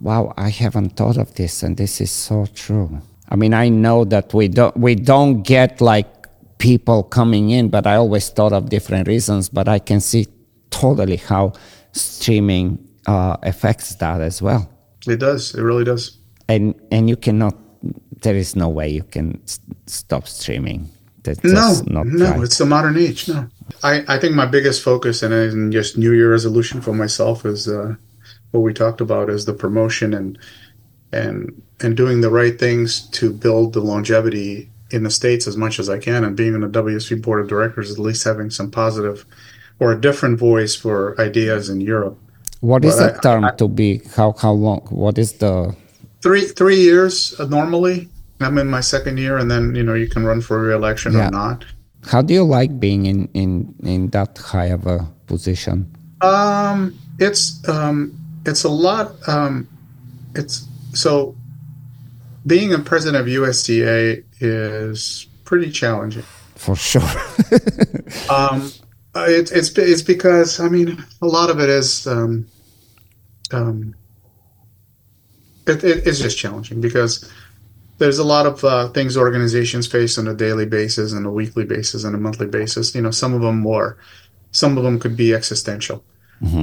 wow, I haven't thought of this, and this is so true. I mean, I know that we don't we don't get like people coming in, but I always thought of different reasons. But I can see totally how streaming uh, affects that as well, it does. It really does. and and you cannot. There is no way you can s- stop streaming. That's No, not no, right. it's the modern age. No, I, I think my biggest focus and, and just New Year resolution for myself is uh, what we talked about is the promotion and and and doing the right things to build the longevity in the states as much as I can, and being on the WUSV board of directors, at least having some positive or a different voice for ideas in Europe. What is But the term to be? How how long? What is the? Three three years uh, normally. I'm in my second year, and then you know you can run for re-election Yeah. or not. How do you like being in in in that high of a position? Um, it's um, it's a lot. Um, it's so being a president of USCA is pretty challenging. For sure. Um, uh, it's it's it's because I mean a lot of it is um, um, it, it, it's just challenging because there's a lot of uh, things organizations face on a daily basis and a weekly basis and a monthly basis. You know, some of them more, some of them could be existential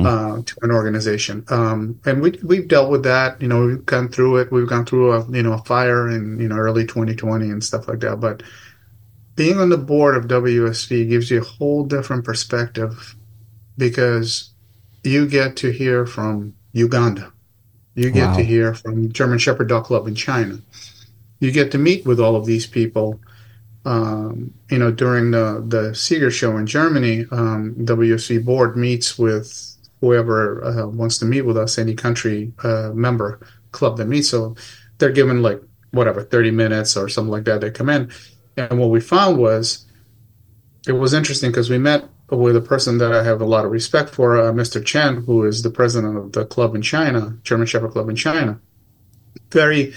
uh, to an organization. Um, and we we've dealt with that. You know, we've gone through it. We've gone through a you know a fire in you know early 2020 and stuff like that. But being on the board of WUSV gives you a whole different perspective because you get to hear from Uganda. You get Wow. to hear from German Shepherd Dog Club in China. You get to meet with all of these people. Um, you know, during the the Sieger show in Germany, um, WUSV board meets with whoever uh, wants to meet with us, any country uh, member club that meets. So they're given like whatever, 30 minutes or something like that. They come in. And what we found was it was interesting because we met with a person that I have a lot of respect for, uh, Mr. Chen, who is the president of the club in China, German Shepherd Club in China. Very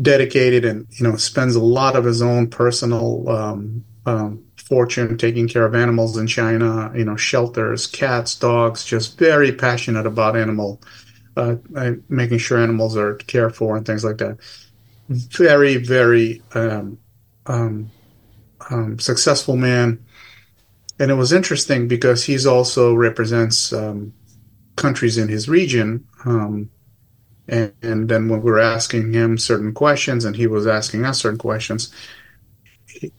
dedicated and, you know, spends a lot of his own personal um, um, fortune taking care of animals in China, you know, shelters, cats, dogs, just very passionate about animal, uh, making sure animals are cared for and things like that. Very, very um, um, um, successful man. And it was interesting because he's also represents um, countries in his region. Um, and, and then when we were asking him certain questions and he was asking us certain questions,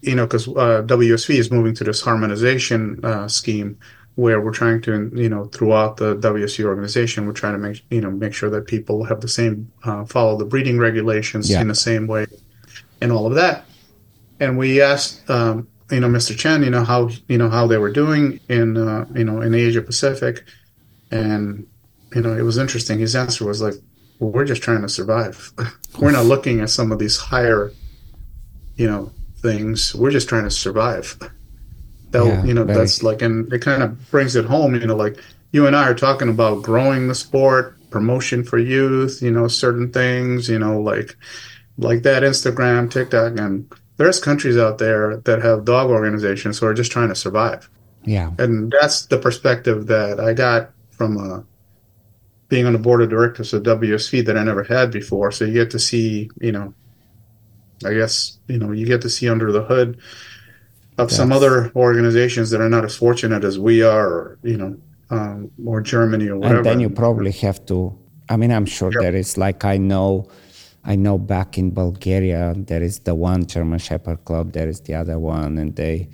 you know, because uh, WUSV is moving to this harmonization uh, scheme where we're trying to, you know, throughout the WUSV organization, we're trying to make, you know, make sure that people have the same, uh, follow the breeding regulations Yeah. in the same way and all of that. And we asked, um, you know, Mr. Chen, you know, how, you know, how they were doing in, uh, you know, in Asia Pacific. And, you know, it was interesting. His answer was like, well, we're just trying to survive. we're not looking at some of these higher, you know, things. We're just trying to survive. That, Yeah, you know, very- that's like, and it kind of brings it home, you know, like you and I are talking about growing the sport, promotion for youth, you know, certain things, you know, like, like that Instagram, TikTok, and there's countries out there that have dog organizations who are just trying to survive Yeah. and that's the perspective that I got from uh, being on the board of directors of WUSV that I never had before. So you get to see, you know, I guess you know you get to see under the hood of some other organizations that are not as fortunate as we are, or you know, um, or Germany or whatever. and then you probably have to i mean i'm sure Yep. there is like i know i know back in bulgaria there is the one german shepherd club there is the other one and they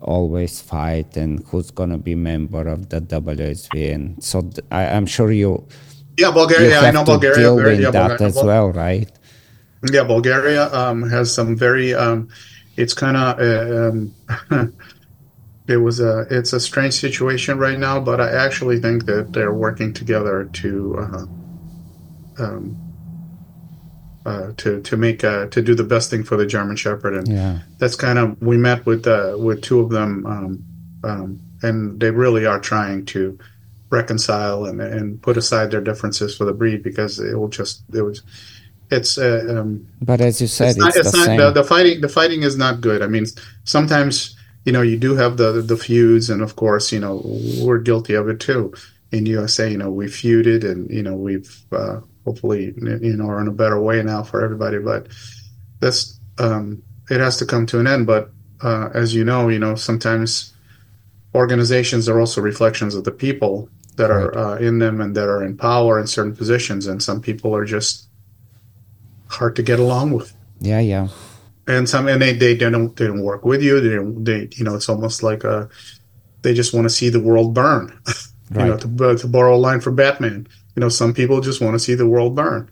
always fight and who's going to be member of the wusv and so th- I, i'm sure you yeah, you Bulgaria. I know to Bulgaria. deal very- with yeah, that Bulgaria- as well right Yeah, Bulgaria um, has some very. Um, it's kind of. Uh, um, it was a. It's a strange situation right now, but I actually think that they're working together to. Uh, um, uh, to to make uh, to do the best thing for the German Shepherd, and yeah. that's kind of we met with uh, with two of them, um, um, and they really are trying to reconcile and, and put aside their differences for the breed because it will just it was it's uh, um, but as you said it's it's, not, it's the not the, the fighting the fighting is not good. I mean sometimes you know you do have the the feuds and of course you know we're guilty of it too. In usa you know we feuded and you know we've uh, hopefully you know are in a better way now for everybody but that's um it has to come to an end but uh, as you know you know sometimes organizations are also reflections of the people that are uh, in them and that are in power in certain positions and some people are just hard to get along with. Yeah yeah. And some and they, they don't they don't work with you. They don't they you know it's almost like a they just want to see the world burn. You know to, to borrow a line from batman you know some people just want to see the world burn.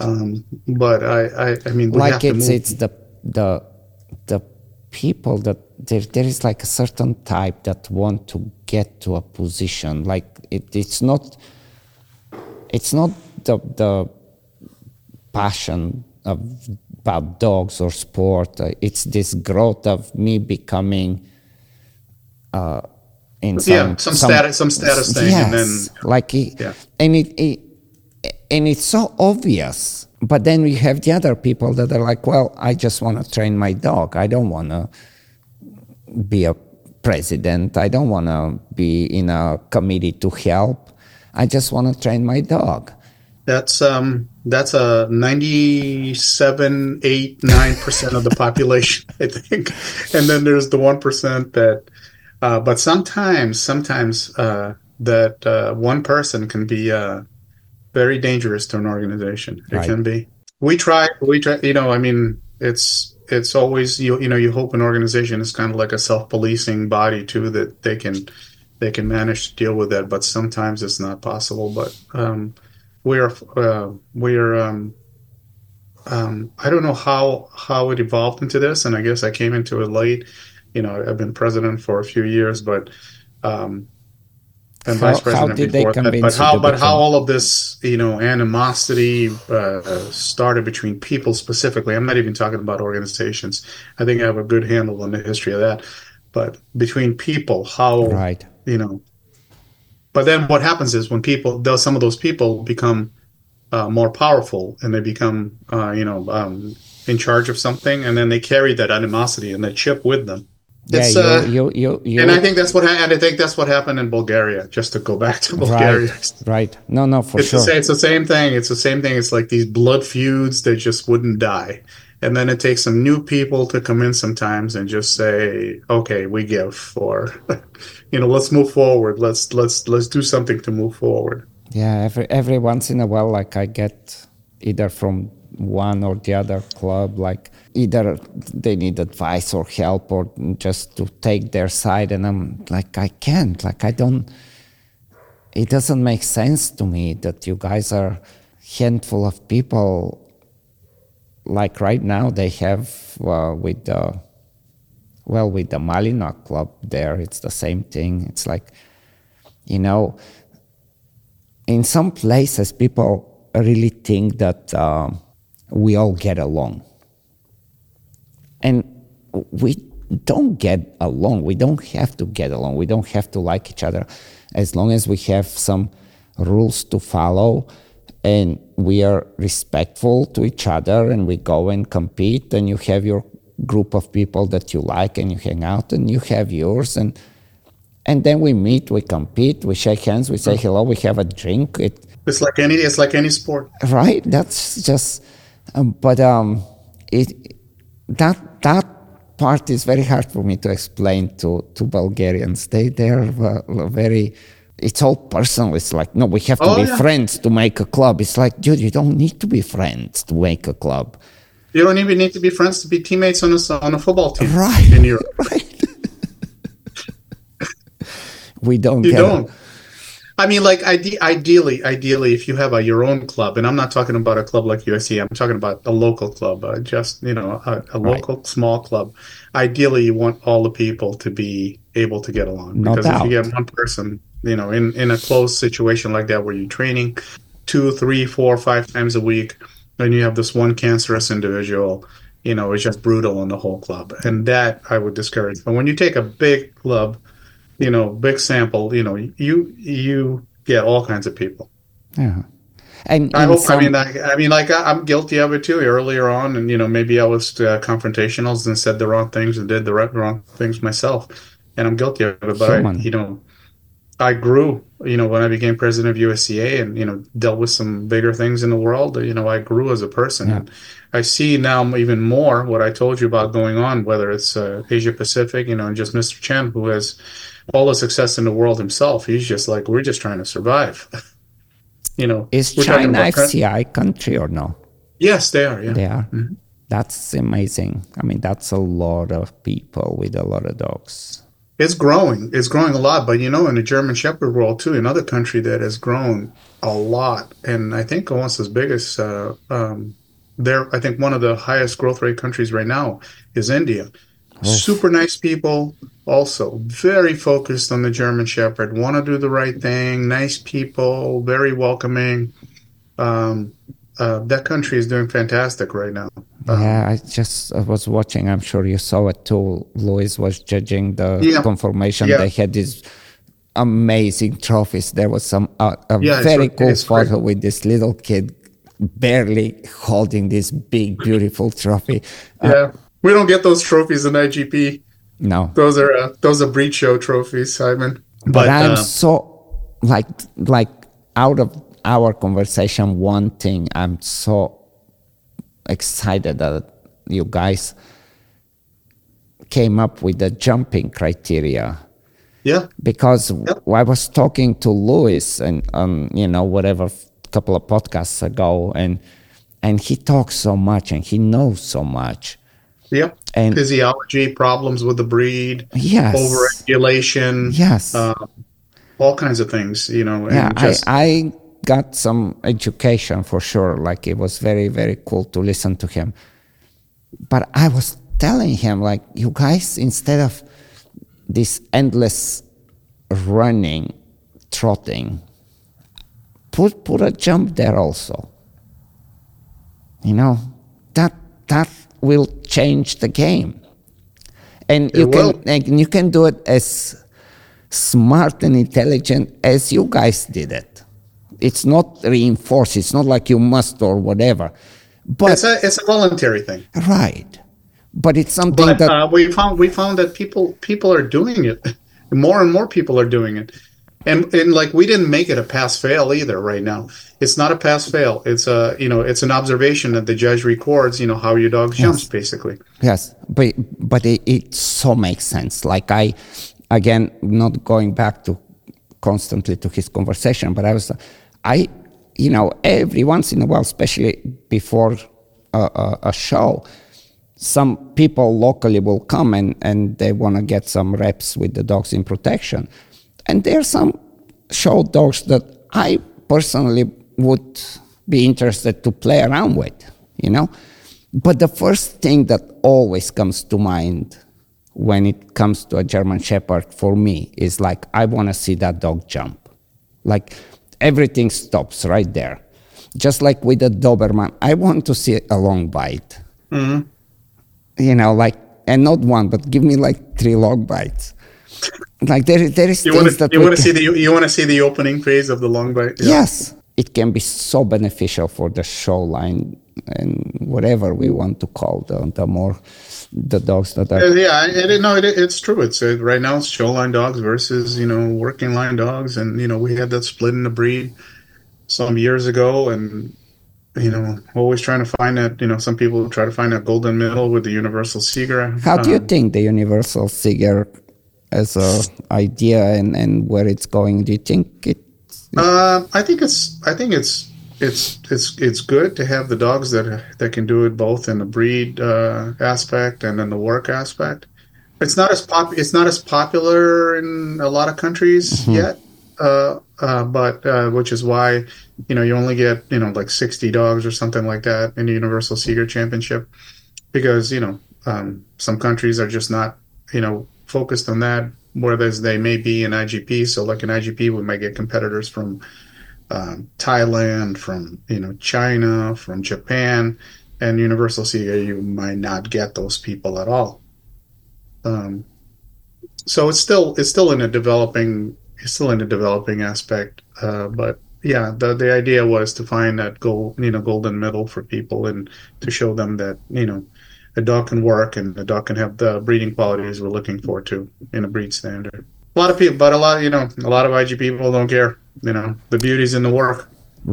Um but i i, I mean like it's it's the the the people that there, there is like a certain type that want to get to a position. Like it, it's not it's not the the passion of about dogs or sport. It's this growth of me becoming uh in some, Yeah, some status- some status thing, yes, and then- like it, Yeah. and it, it and it's so obvious but then we have the other people that are like well i just want to train my dog i don't want to be a president i don't want to be in a committee to help i just want to train my dog That's um that's a 97 8 9% of the population I think. And then there's the 1% that uh, but sometimes sometimes uh, that uh, one person can be uh, very dangerous to an organization. It Right. can be. We try we try you know I mean it's it's always you you know you hope an organization is kind of like a self-policing body too that they can they can manage to deal with that but sometimes it's not possible but um we are uh, we are um, um, I don't know how how it evolved into this, and I guess I came into it late. You know, I've been president for a few years, but um, and How- vice how president did they before that. But how but how all of this you know animosity uh, started between people specifically. I'm not even talking about organizations. I think I have a good handle on the history of that. But between people, how right you know. But then what happens is when people, those some of those people become uh, more powerful and they become, uh, you know, um, in charge of something, and then they carry that animosity and that chip with them. It's, yeah uh, you, you you and I think that's what, ha- and I think that's what happened in Bulgaria. Just to go back to Bulgaria, right right no no for it's sure the same. It's the same thing. It's the same thing. It's like these blood feuds that just wouldn't die, and then it takes some new people to come in sometimes and just say, "Okay, we give," or you know, let's move forward. Let's let's let's do something to move forward. Yeah, every every once in a while, like I get either from one or the other club. Like either they need advice or help or just to take their side. And I'm like, I can't. Like I don't. It doesn't make sense to me that you guys are handful of people. Like right now, they have uh, with the well with the Malinois club there. It's the same thing. It's like you know in some places, people really think that uh, we all get along. And we don't get along. We don't have to get along. We don't have to like each other. As long as we have some rules to follow and we are respectful to each other and we go and compete and you have your group of people that you like and you hang out and you have yours and and then we meet, we compete, we shake hands, we say hmm. hello, we have a drink. It, it's like any it's like any sport, right? That's just, um, but um, it that that part is very hard for me to explain to to Bulgarians. They they're uh, very. It's all personal. It's like no, we have to Oh, be yeah. friends to make a club. It's like, dude, you don't need to be friends to make a club, you don't even need to be friends to be teammates on a on a football team right? in Europe. right. we don't. You don't. I mean, like ide- ideally, ideally, if you have a, your own club, and I'm not talking about a club like USC, I'm talking about a local club, uh, just you know, a, a Right. local small club. Ideally, you want all the people to be able to get along No because if you doubt. get one person, you know, in in a closed situation like that where you're training two, three, four, five times a week, and you have this one cancerous individual, you know, it's just brutal on the whole club, and that I would discourage. But when you take a big club you know, big sample, you know, you you get all kinds of people. Yeah. And I hope. some- I mean, I, I mean, like I, I'm guilty of it too. Earlier on, and you know, maybe I was uh, confrontational and said the wrong things and did the right, wrong things myself, and I'm guilty of it. But I, you know, I grew. You know, when I became president of USCA and you know dealt with some bigger things in the world, you know, I grew as a person. Yeah. And I see now even more what I told you about going on, whether it's uh, Asia Pacific, you know, and just Mr. Chen, who has all the success in the world himself. He's just like, we're just trying to survive. you know, Is China FCI country or no? Yes, they are. Yeah. They are. Mm-hmm. That's amazing. I mean, that's a lot of people with a lot of dogs. It's growing. It's growing a lot. But you know, in the German Shepherd world too, another country that has grown a lot, and I think almost as big as uh, um, there. I think one of the highest growth rate countries right now is India. Super nice people, also very focused on the German Shepherd. Want to do the right thing. Nice people, very welcoming. Um, uh, that country is doing fantastic right now. yeah, I just I was watching. I'm sure you saw it too. Louis was judging the Yeah. conformation. Yeah. They had these amazing trophies. There was some uh, a Yeah, very re- cool it's great. photo with this little kid barely holding this big, beautiful trophy. Uh, Yeah, we don't get those trophies in IGP. no, Those are uh, those are breed show trophies, Simon. but, I'm uh, so like like out of our conversation one thing i'm so excited that you guys came up with the jumping criteria. Yeah, because I was talking to Louis and um, you know whatever couple of podcasts ago and and he talks so much and he knows so much yeah. And- Physiology problems with the breed, yes overregulation, yes um, all kinds of things. You know, and yeah just I, I got some education for sure like it was very very cool to listen to him but i was telling him like you guys instead of this endless running trotting put put a jump there also you know that that will change the game and you It can and you can do it as smart and intelligent as you guys did it it's not reinforced it's not like you must or whatever but it's a it's a voluntary thing. right but it's something But that uh, we found we found that people people are doing it. More and more people are doing it. And and like we didn't make it a pass fail either right now. It's not a pass fail. It's a you know, it's an observation that the judge records, you know, how your dog jumps basically. Yes, but but it, it so makes sense. Like I, again, not going back to constantly to his conversation, but I was, I, you know, every once in a while, especially before a, a, a show, some people locally will come and, and they want to get some reps with the dogs in protection. And there are some show dogs that I personally would be interested to play around with, you know. But the first thing that always comes to mind when it comes to a German Shepherd for me is like, I want to see that dog jump. Like everything stops right there. Just like with a Doberman, I want to see a long bite. Mm-hmm. You know, like, and not one, but give me like three long bites. Like there, there is You things want to that you want to see the you want to see the opening phase of the long bite. Yeah. Yes, it can be so beneficial for the show line and whatever we want to call the, the more the dogs that Uh, are. Yeah, it, it, no, it, it's true. It's uh, right now it's show line dogs versus you know working line dogs, and you know we had that split in the breed some years ago, and you know always trying to find that. You know, some people try to find that golden middle with the universal Sieger. How do you Um, think the universal Sieger as a idea and, and where it's going? Do you think it? Uh, I think it's I think it's it's it's it's good to have the dogs that that can do it both in the breed uh, aspect and in the work aspect. It's not as pop it's not as popular in a lot of countries yet, uh, uh, but uh, which is why you know you only get you know like sixty dogs or something like that in the Universal Sieger Championship because you know um, some countries are just not you know focused on that whereas they may be in IGP so like in IGP we might get competitors from um, Thailand from you know China from Japan and Universal Sieger you might not get those people at all. Um, so it's still it's still in a developing it's still in a developing aspect uh, but yeah the the idea was to find that gold you know golden middle for people and to show them that you know a dog can work and the dog can have the breeding qualities we're looking for too in a breed standard a lot of people but a lot you know a lot of ig people don't care you know the beauty's in the work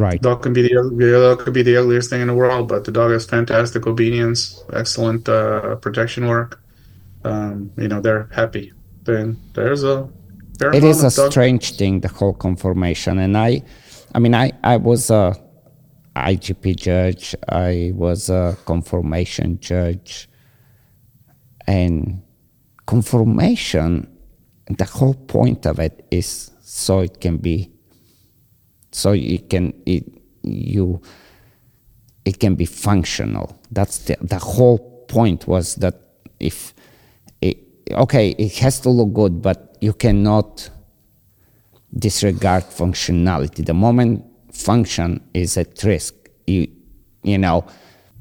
Right. dog can be the, the dog could be the ugliest thing in the world but the dog has fantastic obedience excellent uh, protection work um, you know they're happy then there's a It is a dog- strange thing, the whole conformation. And I, I mean, I, I was a IGP judge. I was a confirmation judge. And confirmation, the whole point of it is so it can be, so it can, it, you, it can be functional. That's the, the whole point was that if, it, okay, it has to look good, but you cannot disregard functionality. The moment function is at risk, you, you know,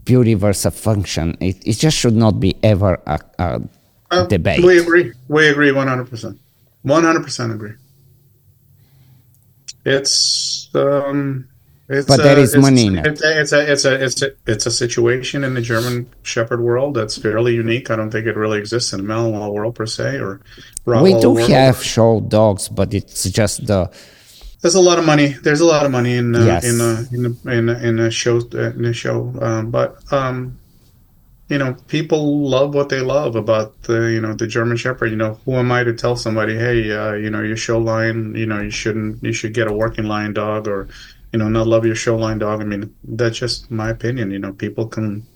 beauty versus function, it, it just should not be ever a, a Uh, debate. we agree we agree 100% 100% agree it's um it's But there uh, is it's- money in it. It's a, it's a it's a it's a it's a situation in the German Shepherd world that's fairly unique. I don't think it really exists in the Malinois world per se, or we do world. have show dogs, but it's just the There's a lot of money. There's a lot of money in uh, Yes. in uh, in the in a, in a show in a show. Um, but um, you know, people love what they love about the you know the German Shepherd. You know, who am I to tell somebody, hey, uh, you know, your show line, you know, you shouldn't, you should get a working line dog, or you know, not love your show line dog. I mean, that's just my opinion. You know, people can.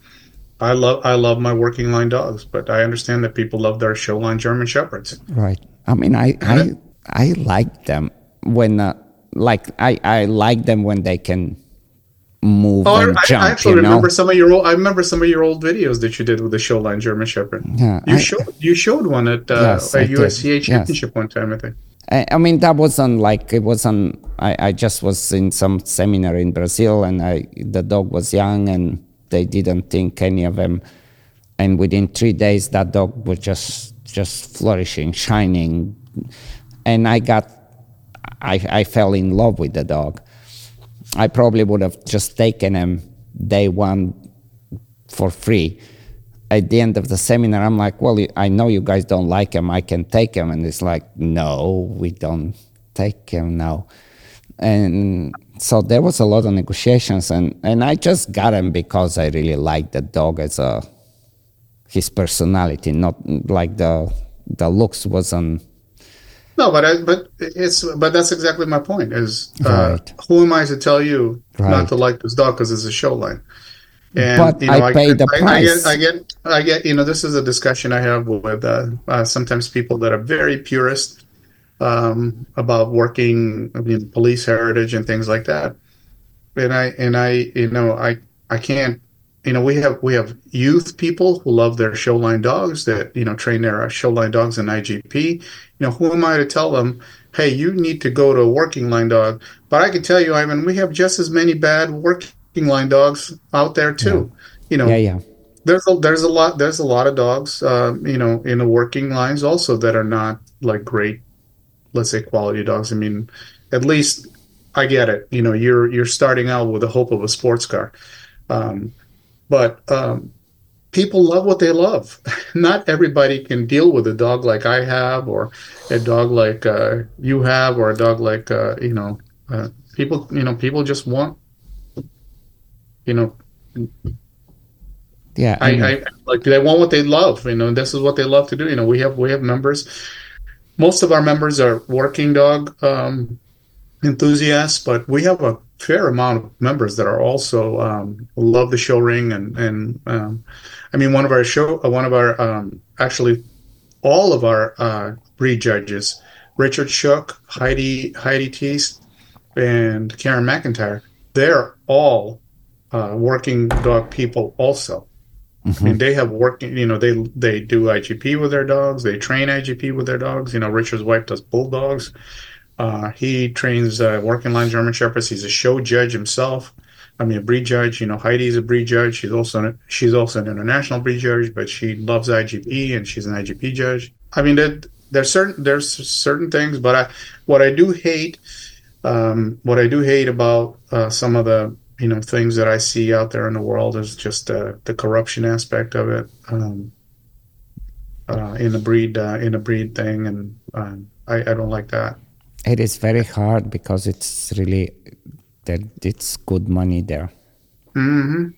I love I love my working line dogs, but I understand that people love their show line German Shepherds. Right. I mean, I I I like them when uh, like I I like them when they can move Oh, and I- jump. I actually you know. remember some of your old. I remember some of your old videos that you did with the Showline German Shepherd. Yeah, you I- showed you showed one at uh, Yes, a. USCA Yes. championship one time, I think. I, I mean, that wasn't like it wasn't. I, I just was in some seminar in Brazil, and I the dog was young, and they didn't think any of them. And within three days, that dog was just just flourishing, shining, and I got, I I fell in love with the dog. I probably would have just taken him day one for free. At the end of the seminar, I'm like, well, I know you guys don't like him. I can take him. And it's like, no, we don't take him now. And so there was a lot of negotiations. And, and I just got him because I really liked the dog as a, his personality, not like the, the looks wasn't, No, but I, but it's but that's exactly my point. Is uh, Right. who am I to tell you Right. not to like this dog because it's a show line? And, but you know, I, I pay the I, price. I get, I get, I get. You know, this is a discussion I have with uh, uh, sometimes people that are very purist um, about working I mean, police heritage and things like that. And I and I, you know, I I can't. You know, we have we have youth people who love their showline dogs that you know train their showline dogs in IGP. You know, who am I to tell them? Hey, you need to go to a working line dog. But I can tell you, Ivan, we have just as many bad working line dogs out there too. Yeah. You know, yeah, yeah. There's a there's a lot there's a lot of dogs, uh, you know, in the working lines also that are not like great, let's say quality dogs. I mean, at least I get it. You know, you're you're starting out with the hope of a sports car, um, but um, people love what they love. Not everybody can deal with a dog like I have, or a dog like uh, you have, or a dog like uh, you know. Uh, people, you know, people just want you know yeah I, I, like they want what they love you know this is what they love to do you know we have we have members most of our members are working dog um, enthusiasts but we have a fair amount of members that are also um, love the show ring and and um, i mean one of our show uh, one of our um, actually all of our uh, breed judges richard shook heidi heidi teese and karen mcintyre they're all uh, working dog people also. Mm-hmm. I mean, they have working. You know, they they do IGP with their dogs. They train IGP with their dogs. You know, Richard's wife does bulldogs. Uh, he trains uh, working line German shepherds. He's a show judge himself. I mean, a breed judge. You know, Heidi's a breed judge. She's also she's also an international breed judge, but she loves IGP and she's an IGP judge. I mean, there, there's certain there's certain things, but I what I do hate, um, what I do hate about uh, some of the you know things that I see out there in the world is just uh, the corruption aspect of it um, uh, in the breed uh, in the breed thing, and um, I, I, don't like that. It is very hard because it's really that it's good money there. Mm-hmm.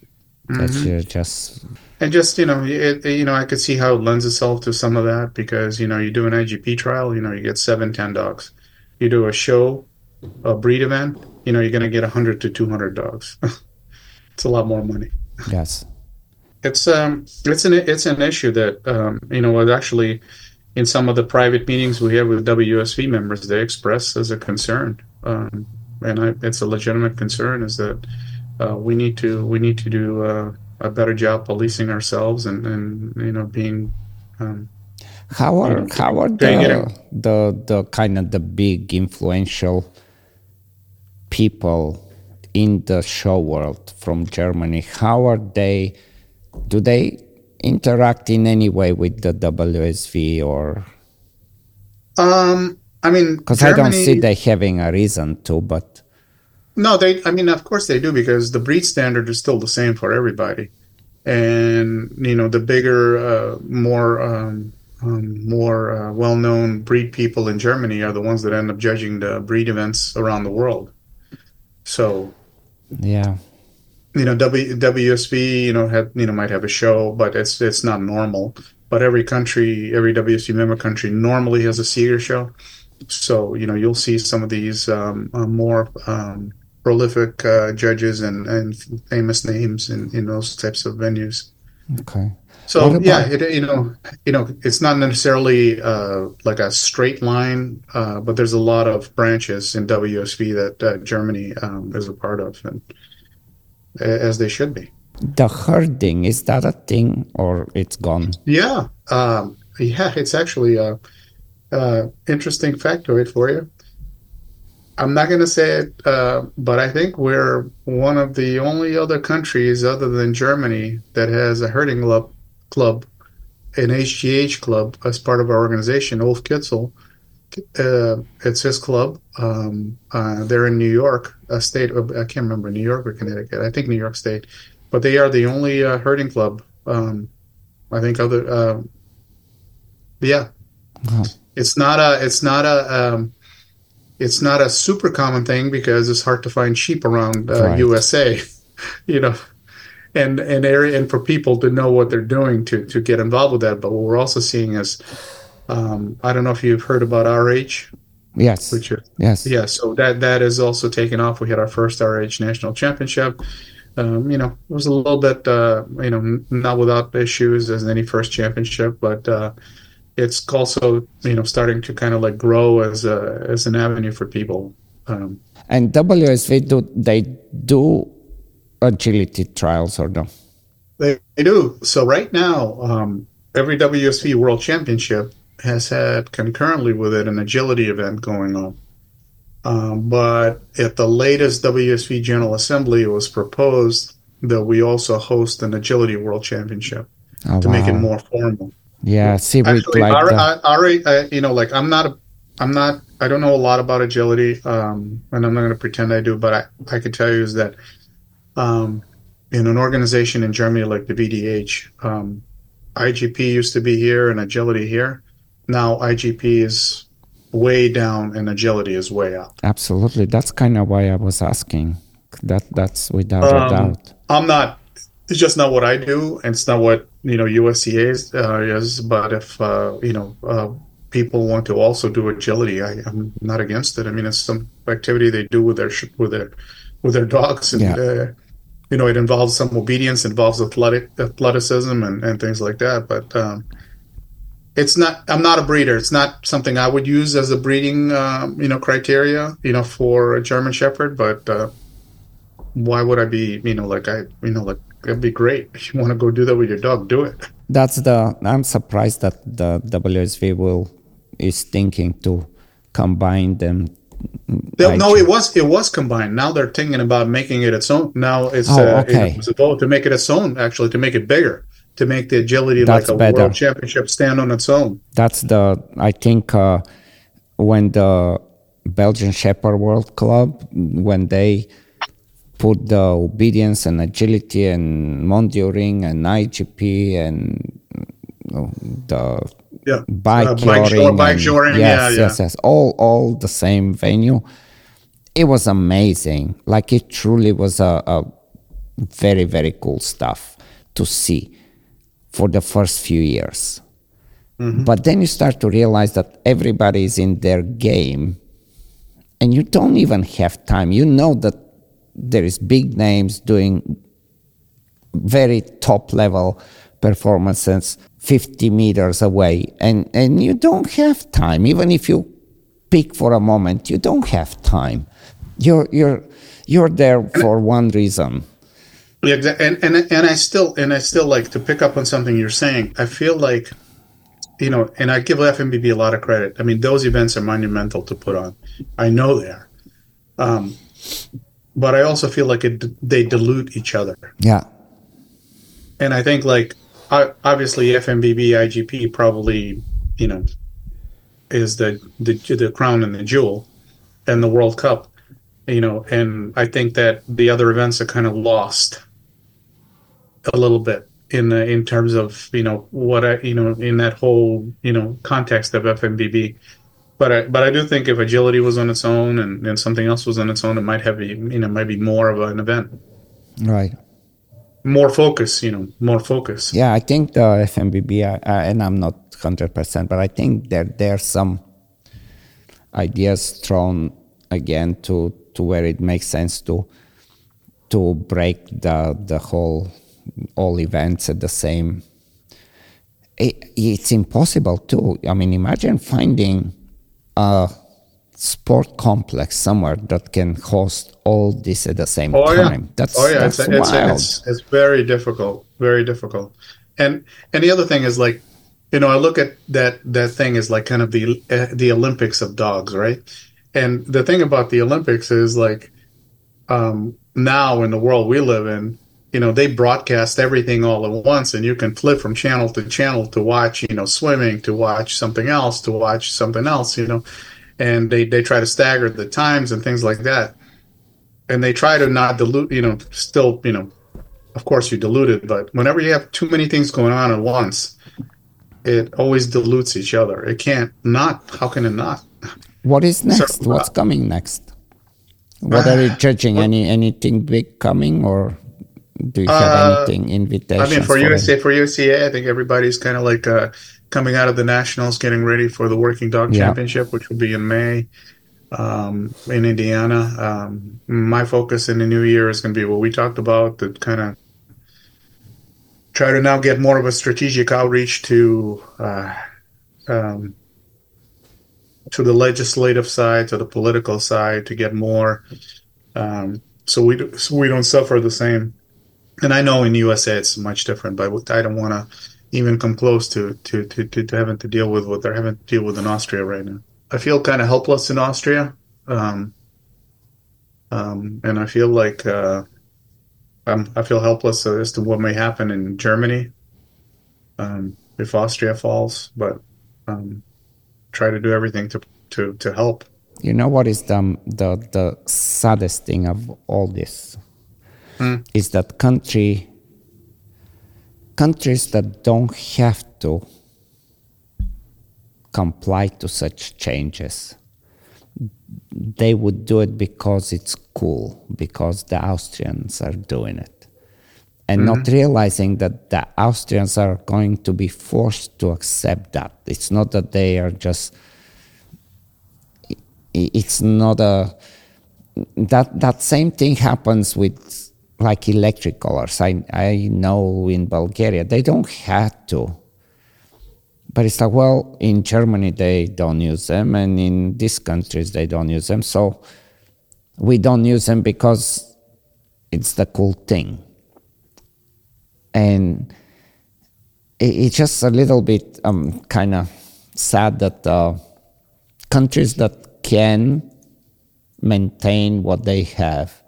Mm-hmm. just and just you know it, you know I could see how it lends itself to some of that because you know you do an IGP trial, you know you get seven ten dogs. You do a show, a breed event, you know, you're going to get 100 to 200 dogs. it's a lot more money. Yes. It's um it's an it's an issue that um you know was actually in some of the private meetings we have with WUSV members they express as a concern um, and I, it's a legitimate concern is that uh, we need to we need to do uh, a better job policing ourselves and, and you know being um, how are you know, how are the, the the kind of the big influential people in the show world from Germany, how are they? Do they interact in any way with the WUSV or? Um, I mean, because I don't see they having a reason to, but no, they. I mean, of course they do because the breed standard is still the same for everybody, and you know the bigger, uh, more. Um, um, more uh, well-known breed people in Germany are the ones that end up judging the breed events around the world. So, yeah, you know, w, WUSV, you know, have you know might have a show, but it's it's not normal. But every country, every WUSV member country normally has a Sieger show. So you know, you'll see some of these um, uh, more um, prolific uh, judges and, and famous names in, in those types of venues. Okay. So about, yeah, it, you know, you know, it's not necessarily uh, like a straight line, uh, but there's a lot of branches in WUSV that uh, Germany um, is a part of, and as they should be. The herding is that a thing, or it's gone? Yeah, um, yeah, it's actually a, a, interesting factoid for you. I'm not going to say it, uh, but I think we're one of the only other countries other than Germany that has a herding club club, an HGH club, as part of our organization. Ulf Kitzel, uh, it's his club. Um, uh, they're in New York, a state. Of, I can't remember New York or Connecticut. I think New York State, but they are the only uh, herding club. Um, I think other. Uh, yeah, wow. it's not a. It's not a. Um, it's not a super common thing because it's hard to find sheep around uh, right. USA. you know, and and area and for people to know what they're doing to to get involved with that. But what we're also seeing is, um, I don't know if you've heard about RH. Yes. Which is, yes. Yeah. So that that is also taken off. We had our first RH national championship. Um, you know, it was a little bit, uh, you know, not without issues as any first championship, but uh, it's also, you know, starting to kind of like grow as a as an avenue for people. Um, and WUSV do they do agility trials or no? They, they do. So right now, um, every WUSV World Championship has had concurrently with it an agility event going on. Um, but at the latest WUSV General Assembly, it was proposed that we also host an agility world championship oh, to wow. make it more formal. Yeah, see, actually, like you know, like I'm not, a, I'm not, I don't know a lot about agility, um, and I'm not going to pretend I do, but I, I can tell you is that, um, in an organization in Germany like the VDH, um, IGP used to be here and agility here. Now IGP is way down and agility is way up. Absolutely. That's kind of why I was asking. That that's without um, a doubt. I'm not. It's just not what I do, and it's not what you know USCA is. Uh, is but if uh, you know uh, people want to also do agility, I, am not against it. I mean, it's some activity they do with their with their with their dogs, and yeah. Uh, you know, it involves some obedience, involves athletic athleticism, and, and things like that. But um, it's not i'm not a breeder it's not something i would use as a breeding um, you know criteria you know for a german shepherd but uh, why would i be you know like i you know like it'd be great if you want to go do that with your dog do it that's the i'm surprised that the wusv will is thinking to combine them no, it was it was combined. Now they're thinking about making it its own. Now it's oh, uh, okay. it was a vote to make it its own, actually, to make it bigger to make the agility That's like a better. world championship stand on its own. That's the I think uh, when the Belgian Shepherd World Club when they put the obedience and agility and mondioring and IGP and the yeah. bike, uh, bike, shore, bike shoring, yes, yeah, yes, yes, all all the same venue. It was amazing. Like it truly was a, a very very cool stuff to see for the first few years. Mm-hmm. But then you start to realize that everybody is in their game and you don't even have time. You know that there is big names doing very top level performances 50 meters away and, and you don't have time. Even if you pick for a moment, you don't have time. You're, you're, you're there for one reason yeah, and and and I still and I still like to pick up on something you're saying. I feel like, you know, and I give FMBB a lot of credit. I mean, those events are monumental to put on. I know they are, um, but I also feel like it they dilute each other. Yeah, and I think like obviously FMBB IGP probably you know is the the the crown and the jewel, and the World Cup, you know, and I think that the other events are kind of lost a little bit in the, in terms of you know what I you know in that whole you know context of FMBB. But I but I do think if agility was on its own and, and something else was on its own, it might have you know might be more of an event. Right. More focus, you know, more focus. Yeah, I think the FMBB, uh, uh, and I'm not hundred percent, but I think there there's some ideas thrown again to to where it makes sense to to break the the whole all events at the same it, it's impossible to i mean imagine finding a sport complex somewhere that can host all this at the same oh, time yeah. that's oh yeah that's it's, wild. It's, it's, it's very difficult very difficult and and the other thing is like you know i look at that that thing as like kind of the uh, the olympics of dogs right and the thing about the olympics is like um now in the world we live in you know they broadcast everything all at once and you can flip from channel to channel to watch you know swimming to watch something else to watch something else you know. And they they try to stagger the times and things like that. And they try to not dilute you know still you know of course you dilute it but whenever you have too many things going on at once it always dilutes each other. It can't not how can it not? What is next? So, what's uh, coming next? What are you judging any anything big coming or do you have uh, anything invitations? I mean, for, for USA, for USCA, I think everybody's kind of like uh, coming out of the nationals, getting ready for the Working Dog yeah. Championship, which will be in May. um, in Indiana. Um, my focus in the new year is going to be what we talked about to kind of try to now get more of a strategic outreach to uh, um, to the legislative side, to the political side, to get more, um, so we do, so we don't suffer the same. And I know in USA it's much different, but I don't want to even come close to, to to, to to having to deal with what they're having to deal with in Austria right now. I feel kind of helpless in Austria, um, um, and I feel like uh, I'm, I feel helpless as to what may happen in Germany um, if Austria falls. But um, try to do everything to to to help. You know what is the the, the saddest thing of all this Hmm. is that country countries that don't have to comply to such changes they would do it because it's cool because the Austrians are doing it and not realizing that the Austrians are going to be forced to accept that it's not that they are just it's not a that that same thing happens with like electric colors. I I know in Bulgaria they don't have to, but it's like well in Germany they don't use them, and in these countries they don't use them. So we don't use them because it's the cool thing, and it, it's just a little bit um, kind of sad that uh, countries that can maintain what they have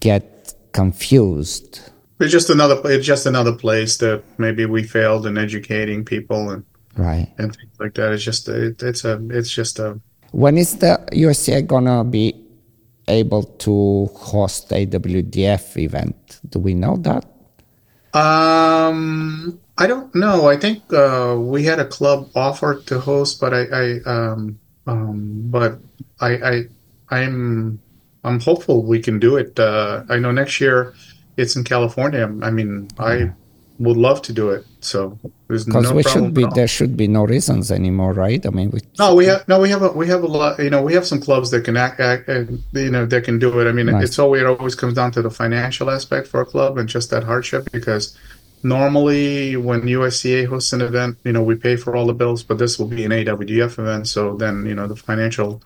get confused It's just another. It's just another place that maybe we failed in educating people and right and things like that. It's just it, it's a it's just a when is the usa gonna be able to host a wdf event do we know that Um, I don't know. I think uh, we had a club offer to host, but I, I um, um, but I, I, I'm, I'm hopeful we can do it. Uh, I know next year it's in California. I mean, I would love to do it. So there's no we problem should be there should be no reasons anymore right i mean we, No, we have no, we have a we have a lot. You know, we have some clubs that can act, act you know, that can do it. I mean, Nice. it's always it always comes down to the financial aspect for a club and just that hardship because normally when USCA hosts an event, you know, we pay for all the bills, but this will be an AWDF event, so then you know the financial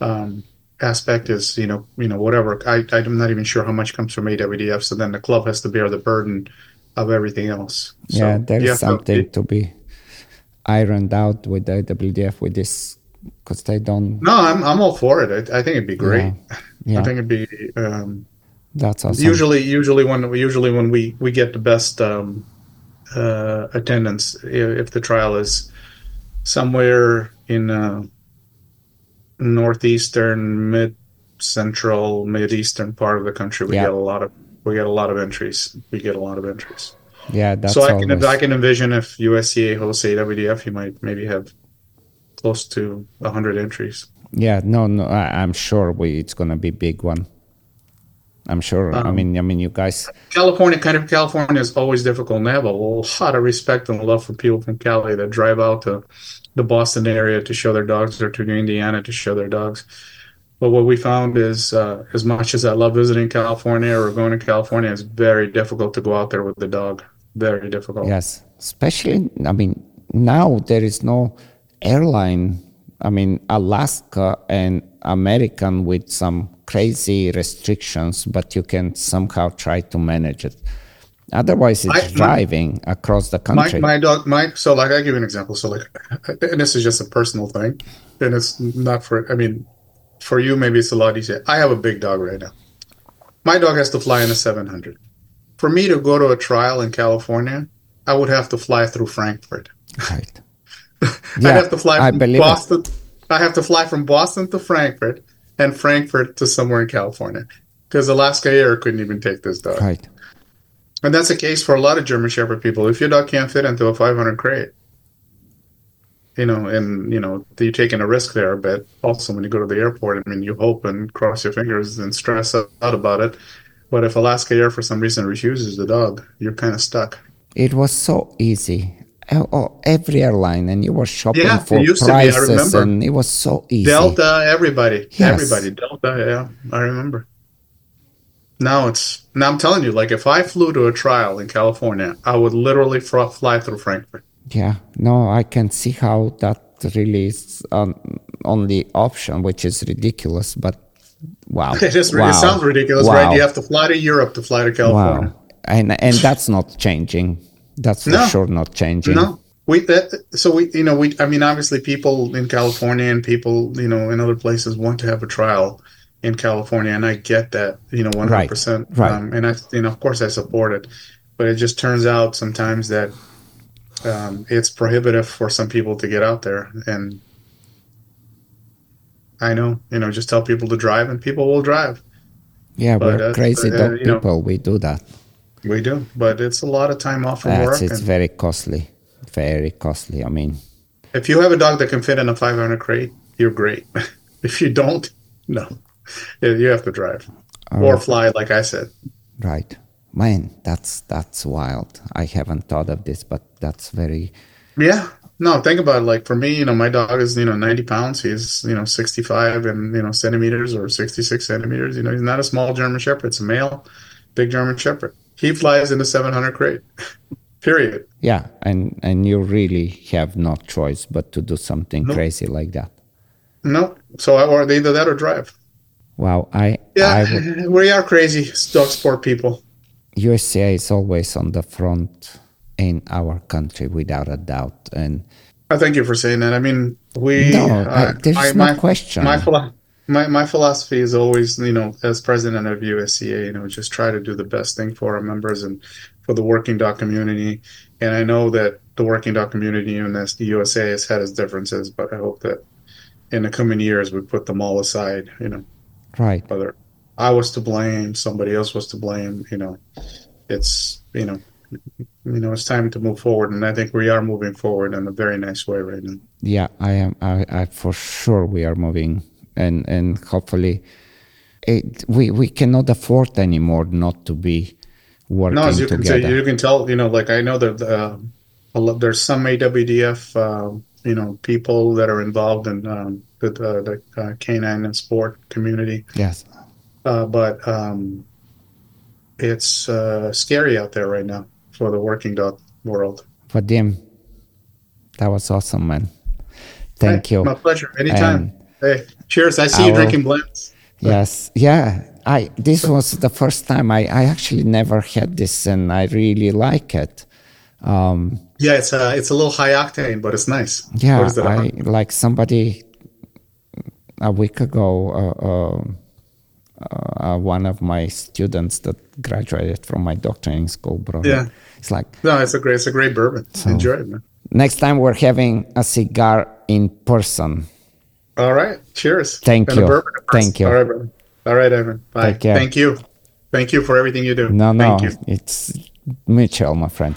um, aspect is you know you know whatever. I I'm not even sure how much comes from AWDF, so then the club has to bear the burden of everything else. So yeah there you is have to- something to be ironed out with the wdf with this because they don't no, I'm I'm all for it. I, I think it'd be great. yeah I think it'd be. Um, that's awesome Usually, usually when usually when we we get the best um, uh, attendance i- if the trial is somewhere in uh, northeastern, mid central, mid eastern part of the country, we Yeah. get a lot of we get a lot of entries. We get a lot of entries. yeah that's so I can always- I can envision if USCA hosts AWDF, you might maybe have close to hundred entries. Yeah, no, no, I, I'm sure we, it's gonna be big one. I'm sure. I Um, mean, I mean, you guys. California, kind of California is always difficult. And I have a lot of respect and love for people from Cali that drive out to the Boston area to show their dogs or to Indiana to show their dogs. But what we found is, uh, as much as I love visiting California or going to California, it's very difficult to go out there with the dog. Very difficult. Yes, especially. I mean, now there is no airline. I mean, Alaska and American with some crazy restrictions, but you can somehow try to manage it. Otherwise, it's I- my- driving across the country. my dog, my so like I give you an example. So like, and this is just a personal thing, and it's not for. I mean, for you maybe it's a lot easier. I have a big dog right now. My dog has to fly in a 700. For me to go to a trial in California, I would have to fly through Frankfurt. right. I'd have to fly I from it. Boston. I have to fly from Boston to Frankfurt and Frankfurt to somewhere in California because Alaska Air couldn't even take this dog. Right. And that's the case for a lot of German Shepherd people. If your dog can't fit into a 500 crate, you know, and you know, you're taking a risk there. But also, when you go to the airport, I mean, you hope and cross your fingers and stress out about it. But if Alaska Air, for some reason, refuses the dog, you're kind of stuck. It was so easy. oh, oh, every airline, and you were shopping Yeah, for prices, and it was so easy. Delta, everybody, Yes. everybody, Delta. Yeah, I remember. Now it's now I'm telling you, like if I flew to a trial in California, I would literally fr- fly through Frankfurt. Yeah, no, I can see how that really is um, only option, which is ridiculous. But wow, It just wow. it sounds ridiculous, wow. right? You have to fly to Europe to fly to California. Wow, and and that's not changing. That's for No. sure not changing. No, we that so we you know we I mean obviously people in California and people you know in other places want to have a trial in California, and I get that you know one hundred percent. right. Um, and I you know of course I support it, but it just turns out sometimes that um, it's prohibitive for some people to get out there, and I know you know just tell people to drive, and people will drive. Yeah, But, we're uh, crazy uh, dog you know, people. we do that. We do, but it's a lot of time off from That's work. it's very costly, very costly. I mean, If you have a dog that can fit in a 500 crate, you're great. if you don't, no, Yeah, you have to drive oh. or fly, like I said. right, man, that's that's wild. I haven't thought of this, but that's very Yeah, no, think about it. Like for me, you know, my dog is you know 90 pounds. He's you know 65 and you know centimeters or 66 centimeters. You know, he's not a small German Shepherd. It's a male, big German Shepherd. He flies in the 700 crate. Period. yeah, and and you really have no choice but to do something No. crazy like that. No, so I, or either that or drive. Wow, I Yeah, I we are crazy dog sport people. USA is always on the front in our country without a doubt, and I thank you for saying that. I mean, we. No, uh, I- there's no question. My, my my philosophy is always, you know, as president of USCA, you know, just try to do the best thing for our members and for the working dog community. And I know that the working dog community in this, the USA has had its differences, but I hope that in the coming years we put them all aside. You know, right. whether I was to blame, somebody else was to blame. You know, it's you know. You know, it's time to move forward, and I think we are moving forward in a very nice way right now. Yeah, I am. I, I for sure we are moving, and and hopefully, it, we we cannot afford anymore not to be working No, as you can together. say, you can tell. You know, like I know that uh, there's some AWDF, uh, you know, people that are involved in um, the, the, the uh, canine and sport community, yes, uh, but um, it's uh, scary out there right now for the working dog world. Vadim, that was awesome, man. Thank Hey, you. My pleasure. Anytime. And- hey, cheers. I see I you will- drinking blends. Yes, yeah. I this was the first time I I actually never had this, and I really like it. Um, Yeah, it's a it's a little high octane, but it's nice. yeah, What is that? I like somebody a week ago. Uh, uh, uh, one of my students that graduated from my doctoring school brought. Yeah. It's like no, it's a great it's a great bourbon. Enjoy it, man. next time we're having a cigar in person. All right. Cheers. Thank And you. Thank you. All right, brother. All right, Ivan. Bye. Thank you. Thank you for everything you do. No, no, Thank you. it's Mitchell, my friend.